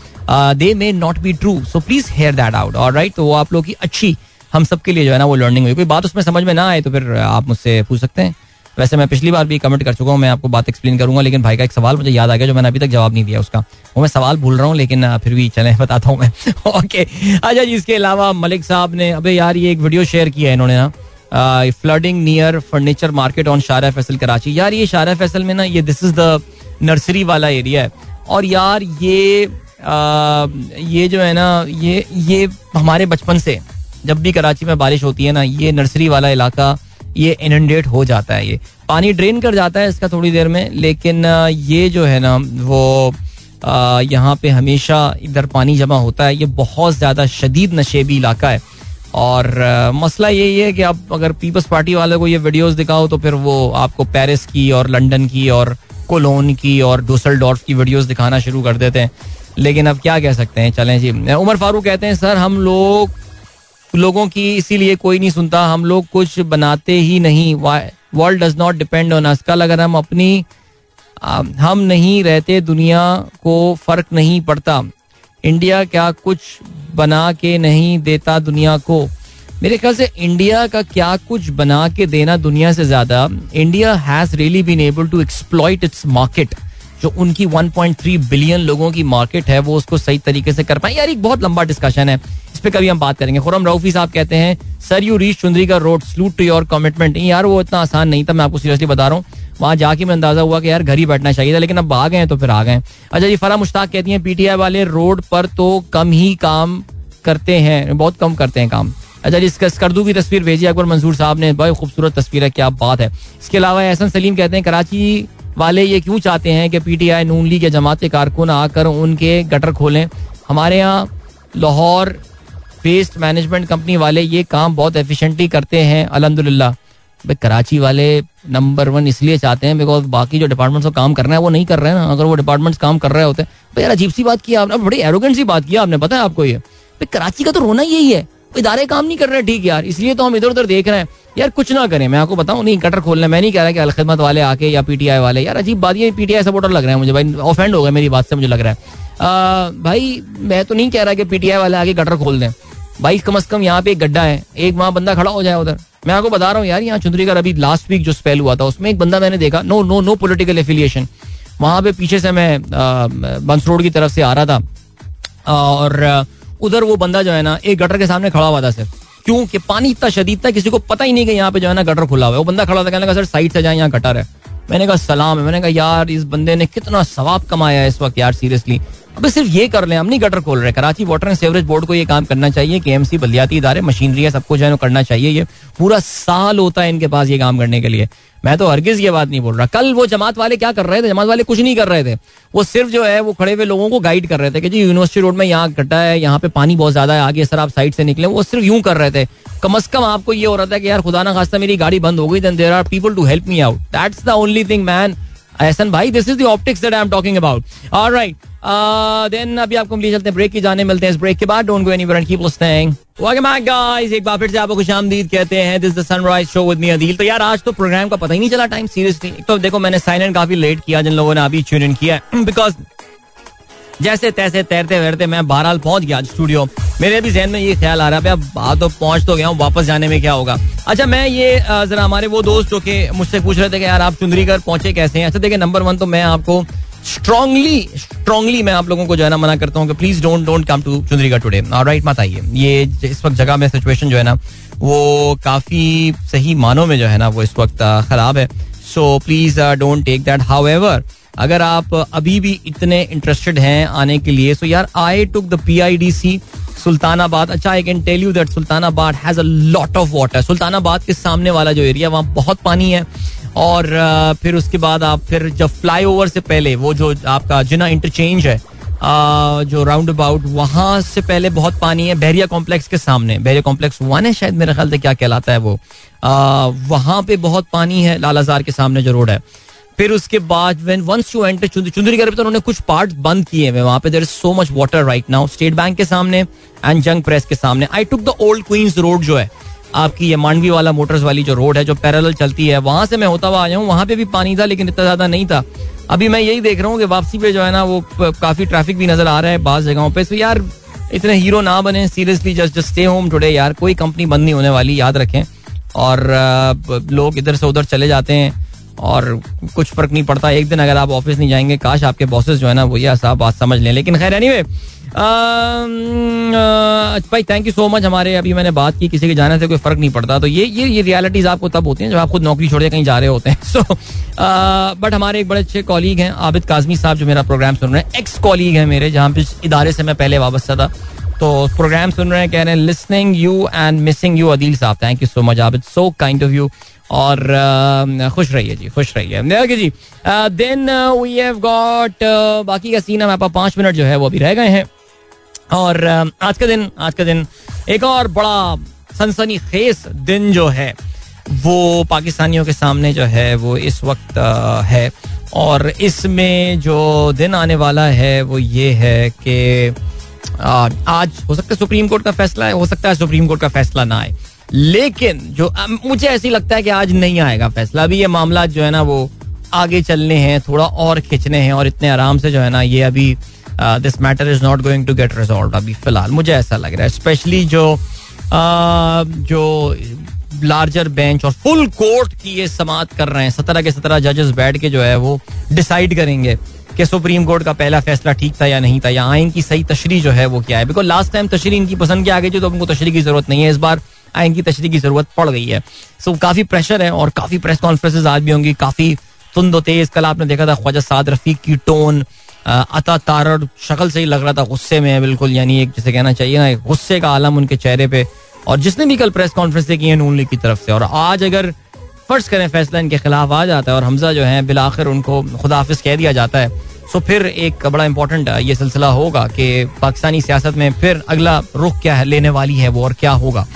They may not be true so please hear that out और राइट तो वो आप लोग की अच्छी, हम सबके लिए जो है ना, वो लर्निंग हुई। कोई बात उसमें समझ में ना आए तो फिर आप मुझसे पूछ सकते हैं। वैसे मैं पिछली बार भी कमेंट कर चुका हूँ मैं आपको बात एक्सप्लेन करूँगा लेकिन भाई का एक सवाल मुझे याद आ गया जो मैंने अभी तक जवाब नहीं दिया उसका। वो मैं सवाल भूल रहा हूँ लेकिन फिर भी चले बताता हूँ मैं। ओके अच्छा जी इसके अलावा मलिक साहब ने अबे यार ये एक वीडियो शेयर किया है इन्होंने ना। Flooding near furniture market on Shara Faisal Karachi यार ये शारा फैसल में ना ये दिस इज़ द नर्सरी वाला एरिया है। और यार ये आ, ये जो है ना ये ये हमारे बचपन से जब भी कराची में बारिश होती है ना ये नर्सरी वाला इलाका ये इनडेट हो जाता है ये। पानी ड्रेन कर जाता है इसका थोड़ी देर में, लेकिन ये जो है ना, वो यहाँ पे हमेशा इधर पानी जमा होता है। ये बहुत ज़्यादा शदीद नशेबी इलाका है। और मसला यही है कि आप अगर पीपल्स पार्टी वाले को ये वीडियोस दिखाओ तो फिर वो आपको पेरिस की और लंदन की और कोलोन की और डोसल की वीडियोस दिखाना शुरू कर देते हैं। लेकिन अब क्या कह सकते हैं? चलें जी। उमर फारूक कहते हैं, सर, हम लोग लोगों की इसीलिए कोई नहीं सुनता, हम लोग कुछ बनाते ही नहीं। World does not depend on us कल अगर हम अपनी हम नहीं रहते, दुनिया को फ़र्क नहीं पड़ता। इंडिया क्या कुछ बना के नहीं देता दुनिया को? मेरे ख्याल से इंडिया का क्या कुछ बना के देना दुनिया से ज़्यादा, India has really been able to exploit its market जो उनकी 1.3 बिलियन लोगों की मार्केट है, वो उसको सही तरीके से कर पाए। यार, एक बहुत लंबा डिस्कशन है। इस पर कभी हम बात करेंगे। खुरम रऊफी साहब कहते हैं सर यू रीच चुंदरी का road salute to your commitment नहीं, यार, वो इतना आसान नहीं था, मैं आपको सीरियसली बता रहा हूँ। वहाँ जाके मैं अंदाज़ा हुआ कि यार, घर ही बैठना चाहिए था, लेकिन अब आ गए तो फिर आ गए अच्छा जी फरा मुश्ताक कहती हैं पीटीआई वाले रोड पर तो कम ही काम करते हैं, बहुत कम करते हैं काम। अच्छा जी स्कर्दू की तस्वीर भेजी अकबर मंसूर साहब ने। बहुत खूबसूरत तस्वीर है, क्या बात है। इसके अलावा एहसन सलीम कहते हैं, कराची वाले ये क्यों चाहते हैं कि पीटीआई नून लीग या जमात कारकुन आकर उनके गटर खोलें? हमारे यहाँ लाहौर वेस्ट मैनेजमेंट कंपनी वाले ये काम बहुत एफिशिएंटली करते हैं अलहमदुल्ला भाई कराची वाले नंबर वन इसलिए चाहते हैं बिकॉज़ बाकी जो डिपार्टमेंट्स को काम करना है वो नहीं कर रहे हैं ना। अगर वो डिपार्टमेंट्स काम कर रहे होते तो यार अजीब सी बात की आपने, बड़ी एरोगेंट सी बात की आपने, पता है आपको ये? भाई कराची का तो रोना यही है। इदारे काम नहीं कर रहे, ठीक यार, इसलिए तो हम इधर उधर देख रहे हैं। यार, कुछ ना करें, मैं आपको बताऊँ, नहीं, कटर खोलना मैं नहीं कह रहा कि अलखदमत वाले आके या पीटीआई वाले, यार, अजीब बात, ये पीटीआई सपोर्टर लग रहे हैं मुझे, भाई ऑफेंड हो गया मेरी बात से, मुझे लग रहा है। भाई, मैं तो नहीं कह रहा कि पीटीआई वाले आके गटर खोल दें। भाई, कम अज कम यहाँ पे एक गड्ढा है, एक वहाँ बंदा खड़ा हो जाए उधर। मैं आपको बता रहा हूँ यार, यहाँ चुंदरीगढ़ अभी लास्ट वीक जो स्पेल हुआ था, उसमें एक बंदा मैंने देखा no no no political affiliation वहाँ पे पीछे से मैं बंस रोड की तरफ़ से आ रहा था। और उधर वो बंदा जो है ना, एक गटर के सामने खड़ा हुआ था सर। क्योंकि पानी इतना शदीद था, किसी को पता ही नहीं कि यहाँ पे जो है ना गटर खुला हुआ है। वो बंदा खड़ा था, कहने का सर, साइड से जाए, यहाँ गटर है। मैंने कहा, सलाम है। मैंने कहा, यार, इस बंदे ने कितना सवाब कमाया है इस वक्त, यार, सीरियसली। अब सिर्फ़ ये कर लें, हम नहीं गटर खोल रहे, Karachi water and sewerage board को ये काम करना चाहिए के एम सी बलियाती इदारे मशीनरी है, सबको कुछ है करना चाहिए ये। पूरा साल होता है इनके पास ये काम करने के लिए। मैं तो हरगिज ये बात नहीं बोल रहा। कल वो जमात वाले क्या कर रहे थे? जमात वाले कुछ नहीं कर रहे थे। वो सिर्फ़ जो है, वो खड़े हुए लोगों को गाइड कर रहे थे कि जी यूनिवर्सिटी रोड में यहाँ गड्ढा है, यहाँ पे पानी बहुत ज़्यादा है, आगे सर आप साइड से निकले। वो सिर्फ़ यूँ कर रहे थे। कम अज कम आपको ये हो रहा था कि यार, खुदा ना खास्ता, मेरी गाड़ी बंद हो गई then there are people to help me out that's the only thing man Ehsan भाई this is the optics that I am talking about alright then अभी आपको ले चलते हैं ब्रेक की जाने, मिलते हैं इस ब्रेक के बाद। Don't go anywhere and keep listening welcome back guys एक बार फिर से आपको खुशामदीद कहते हैं this the sunrise show with me Adeel तो यार, आज तो प्रोग्राम का पता ही नहीं चला टाइम सीरियसली तो देखो, मैंने साइन इन काफ़ी लेट किया, जिन लोगों ने अभी ट्यून इन किया बिकॉज़ जैसे तैसे, तैरते वैरते मैं बहरहाल पहुँच गया स्टूडियो मेरे भी जहन में ये ख्याल आ रहा है, अब तो पहुँच तो गया हूँ, वापस जाने में क्या होगा। अच्छा मैं ये जरा हमारे वो दोस्त जो कि मुझसे पूछ रहे थे कि यार, आप चुंदरीगढ़ पहुँचे कैसे हैं? अच्छा देखिए नंबर वन तो मैं आपको स्ट्रांगली स्ट्रांगली मैं आप लोगों को जो है ना मना करता हूँ कि please don't don't come to Chundrigar today right मत आइए। ये इस वक्त जगह में सिचुएशन जो है ना, वो काफ़ी सही मानों में जो है ना, वो इस वक्त खराब है। So please don't take that however अगर आप अभी भी इतने इंटरेस्टेड हैं आने के लिए सो यार I took the P I D C Sultanabad. अच्छा I can tell you that Sultanabad has a lot of water Sultanabad के सामने वाला जो एरिया वहाँ बहुत पानी है। और फिर उसके बाद आप फिर जब फ्लाई ओवर से पहले वो जो आपका जिना इंटरचेंज है जो राउंड अबाउट वहाँ से पहले बहुत पानी है बहरिया कॉम्प्लेक्स के सामने। बहरिया कॉम्प्लेक्स वन है शायद मेरे ख्याल से क्या कहलाता है वो। uh, वहाँ पे बहुत पानी है लालाजार के सामने जो रोड है। फिर उसके बाद व्हेन वंस यू एंटर चुंदरी पे तो उन्होंने कुछ पार्ट बंद किए हैं। वहाँ पे there is so much water right now state bank के सामने एंड जंग प्रेस के सामने। I took the old queens road जो है आपकी ये मांडवी वाला मोटर्स वाली जो रोड है, जो पैरल चलती है, वहाँ से मैं होता हुआ आया हूँ। वहाँ पे भी पानी था, लेकिन इतना ज़्यादा नहीं था। अभी मैं यही देख रहा हूँ कि वापसी पे जो है ना, वो काफ़ी ट्रैफ़िक भी नज़र आ रहा है बाज जगहों पे। तो यार, इतने हीरो ना बने seriously just just stay home today यार। कोई कंपनी बंद नहीं होने वाली, याद रखें। और लोग इधर से उधर चले जाते हैं, और कुछ फ़र्क नहीं पड़ता। एक दिन अगर आप ऑफ़िस नहीं जाएँगे, काश आपके बॉसेस जो है ना, वो ये बात समझ लें। लेकिन खैर एनी वे भाई थैंक यू सो मच हमारे अभी मैंने बात की, किसी के जाने से कोई फ़र्क नहीं पड़ता। तो ये ये ये रियलिटीज आपको तब होती हैं जब आप खुद नौकरी छोड़ के कहीं जा रहे होते हैं। सो बट हमारे एक बड़े अच्छे कॉलीग हैं, आबिद काजमी साहब, जो मेरा प्रोग्राम सुन रहे हैं। एक्स कॉलीग है मेरे, जहाँ पे इदारे से मैं पहले वाबस्ता था। तो प्रोग्राम सुन रहे हैं, कह रहे हैं listening you and missing you Adeel साहब. Thank you so much Abid. So kind of you और खुश रहिए जी, खुश रहिए। जी. देन वी हैव गॉट बाकी का सीन हमारे पास पाँच मिनट जो है वो अभी रह गए हैं। और आज का दिन, आज का दिन, एक और बड़ा सनसनी खेस दिन जो है, वो पाकिस्तानियों के सामने जो है, वो इस वक्त है। और इसमें जो दिन आने वाला है, वो ये है कि आज हो सकता है सुप्रीम कोर्ट का फैसला है हो सकता है सुप्रीम कोर्ट का फैसला ना आए। लेकिन जो मुझे ऐसी लगता है कि आज नहीं आएगा फैसला। अभी ये मामला जो है ना, वो आगे चलने हैं, थोड़ा और खिंचने हैं और इतने आराम से जो है ना, ये अभी this matter is not going to get resolve अभी फ़िलहाल। मुझे ऐसा लग रहा है स्पेशली जो uh, जो लार्जर बेंच और फुल कोर्ट की ये समात कर रहे हैं। सत्रह के सत्रह जजेस बैठ के जो है वो डिसाइड करेंगे कि सुप्रीम कोर्ट का पहला फैसला ठीक था या नहीं था या आइन की सही तशरी जो है वो क्या है। बिकॉज़ लास्ट टाइम तशरी इनकी पसंद की आ गई थी तो उनको तशरी की ज़रूरत नहीं है। इस बार आइन की तशरी की ज़रूरत पड़ गई है। सो so, काफ़ी प्रेशर है और काफ़ी प्रेस कॉन्फ्रेंस आज भी होंगी। काफ़ी तुंद तेज कल आपने देखा था ख्वाजा साद रफीक की टोन अता तारड़ शक्ल से ही लग रहा था गुस्से में बिल्कुल, यानी एक जैसे कहना चाहिए ना गुस्से का आलम उनके चेहरे पे। और जिसने भी कल प्रेस कॉन्फ्रेंस की है नून लीग की तरफ़ से। और आज अगर फ़र्ज़ करें फैसला इनके खिलाफ आ जाता है और हमजा जो है, बिलाखिर उनको खुदाफिज कह दिया जाता है। सो फिर एक बड़ा इंपॉर्टेंट ये सिलसिला होगा कि पाकिस्तानी सियासत में फिर अगला रुख क्या है, लेने वाली है वो और क्या होगा।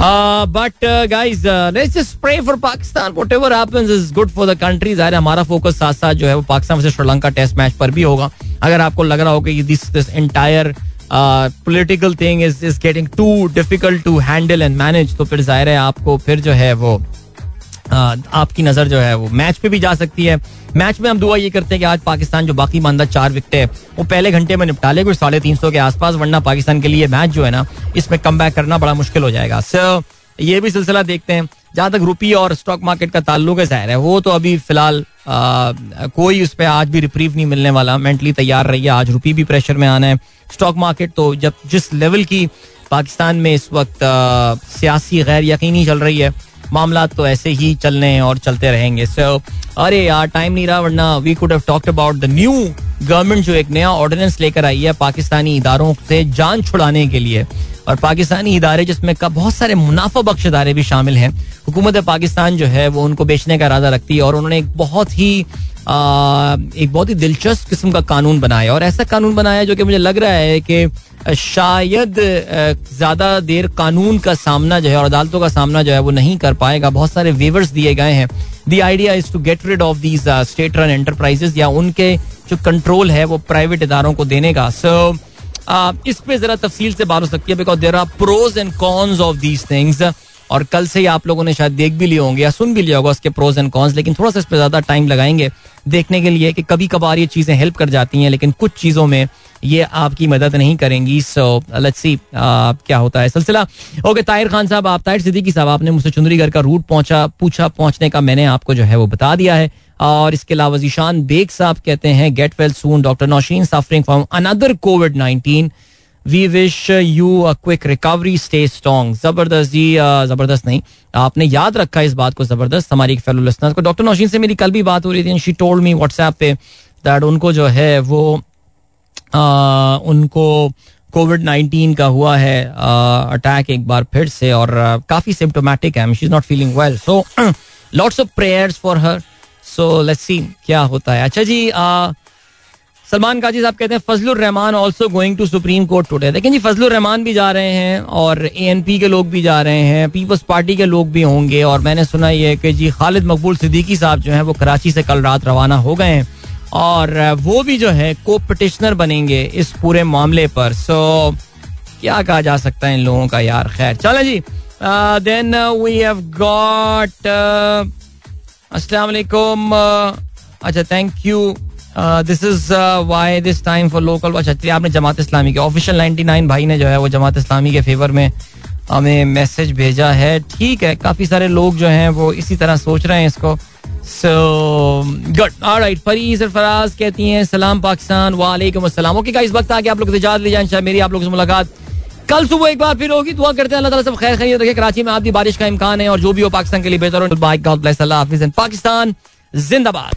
But guys let's pray for Pakistan what happens is good for the country ज़ाहिर हमारा फोकस साथ साथ जो है वो पाकिस्तान से श्रीलंका टेस्ट मैच पर भी होगा। अगर आपको लग रहा हो कि this this entire political thing is is getting too difficult to handle and manage तो फिर ज़ाहिर है आपको फिर जो है वो आपकी नज़र जो है वो मैच पे भी जा सकती है। मैच में हम दुआ ये करते हैं कि आज पाकिस्तान जो बाकी मानदा चार विकटे है, वो पहले घंटे में निपटा ले कुछ साढ़े तीन सौ के आसपास, वरना पाकिस्तान के लिए मैच जो है ना, इसमें कम बैक करना बड़ा मुश्किल हो जाएगा। सर ये भी सिलसिला देखते हैं। जहाँ तक रुपी और स्टॉक मार्केट का ताल्लुक है, ज़ाहिर है, वो तो अभी फ़िलहाल कोई उस पर आज भी रिप्रीव नहीं मिलने वाला। मेंटली तैयार रही है आज रुपी भी प्रेशर में आना है। स्टॉक मार्केट तो जब जिस लेवल की पाकिस्तान में इस वक्त सियासी गैर यकीनी चल रही है मामला तो ऐसे ही चलने और चलते रहेंगे। सो so, अरे यार टाइम नहीं रहा वरना we could have talked about the new government जो एक नया ऑर्डिनेंस लेकर आई है पाकिस्तानी इदारों से जान छुड़ाने के लिए। और पाकिस्तानी इदारे जिसमें का बहुत सारे मुनाफा बख्श इदारे भी शामिल हैं। हुकूमत पाकिस्तान जो है वो उनको बेचने का इरादा रखती है और उन्होंने एक बहुत ही एक बहुत ही दिलचस्प किस्म का कानून बनाया और ऐसा कानून बनाया जो कि मुझे लग रहा है कि शायद ज़्यादा देर कानून का सामना जो है और अदालतों का सामना जो है वो नहीं कर पाएगा। बहुत सारे वेवर्स दिए गए हैं। The idea is to get rid of these state run enterprises या उनके जो कंट्रोल है वो प्राइवेट इदारों को देने का। सो so, इस पे जरा तफसील से बात हो सकती है because there are pros and cons of these things और कल से ही आप लोगों ने शायद देख भी लिए होंगे या सुन भी लिया होगा उसके प्रोज एंड कॉन्स लेकिन थोड़ा सा इस पर ज़्यादा टाइम लगाएँगे देखने के लिए कि कभी कभार ये चीज़ें हेल्प कर जाती हैं, लेकिन कुछ चीज़ों में ये आपकी मदद नहीं करेंगी। सो लेट्स सी क्या होता है सिलसिला। ओके ताहिर खान साहब, आप, ताहिर सिद्दीकी साहब, आपने मुझसे चुंदरीगढ़ का रूट पहुँचा, पूछा, पहुँचने का मैंने आपको जो है वो बता दिया है। और इसके अलावा जीशान बेग साहब कहते हैं get well soon doctor Nausheen suffering from another covid nineteen we wish you a quick recovery stay strong ज़बरदस्त जी ज़बरदस्त नहीं आपने याद रखा इस बात को ज़बरदस्त हमारी एक फेलो लिसनर को। डॉक्टर नौशीन से मेरी कल भी बात हो रही थी शी टोल्ड मी व्हाट्सएप पे दैट उनको जो है वो आ, उनको कोविड नाइन्टीन का हुआ है अटैक एक बार फिर से और काफ़ी सिम्टोमेटिक है। She is not feeling well so lots of prayers for her so let's see क्या होता है। अच्छा जी सलमान काजी साहब कहते हैं Fazlur Rehman also going to supreme court today लेकिन जी फजलुर रहमान भी जा रहे हैं और ए एन पी के लोग भी जा रहे हैं पीपल्स पार्टी के लोग भी होंगे और मैंने सुना ये कि जी, खालिद मकबूल सिद्दीकी साहब जो हैं, वो कराची से कल रात रवाना हो गए हैं और वो भी जो है को पटिशनर बनेंगे इस पूरे मामले पर। सो क्या कहा जा सकता है इन लोगों का यार? खैर, चलो जी। देन वी हैव गॉट अस्सलाम वालेकुम अच्छा thank you this is why this time for local अच्छा आपने जमात इस्लामी के ऑफिशियल 99 भाई ने जो है वो जमात इस्लामी के फेवर में हमें मैसेज भेजा है। ठीक है, काफ़ी सारे लोग जो हैं वो इसी तरह सोच रहे हैं इसको। सो गुड ऑलराइट फरीज और फराज कहती हैं, सलाम पाकिस्तान, वालेकुम अस्सलाम. ओके का इस वक्त आके आप लोग इजाज़त ले जाए मेरी, आप लोगों से मुलाकात। कल सुबह एक बार फिर होगी, दुआ करते हैं, अल्लाह ताला सब खैर खैरियत रखे। कराची में आधी बारिश का इम्कान है और जो भी हो पाकिस्तान के लिए बेहतर हो पाकिस्तान, जिंदाबाद।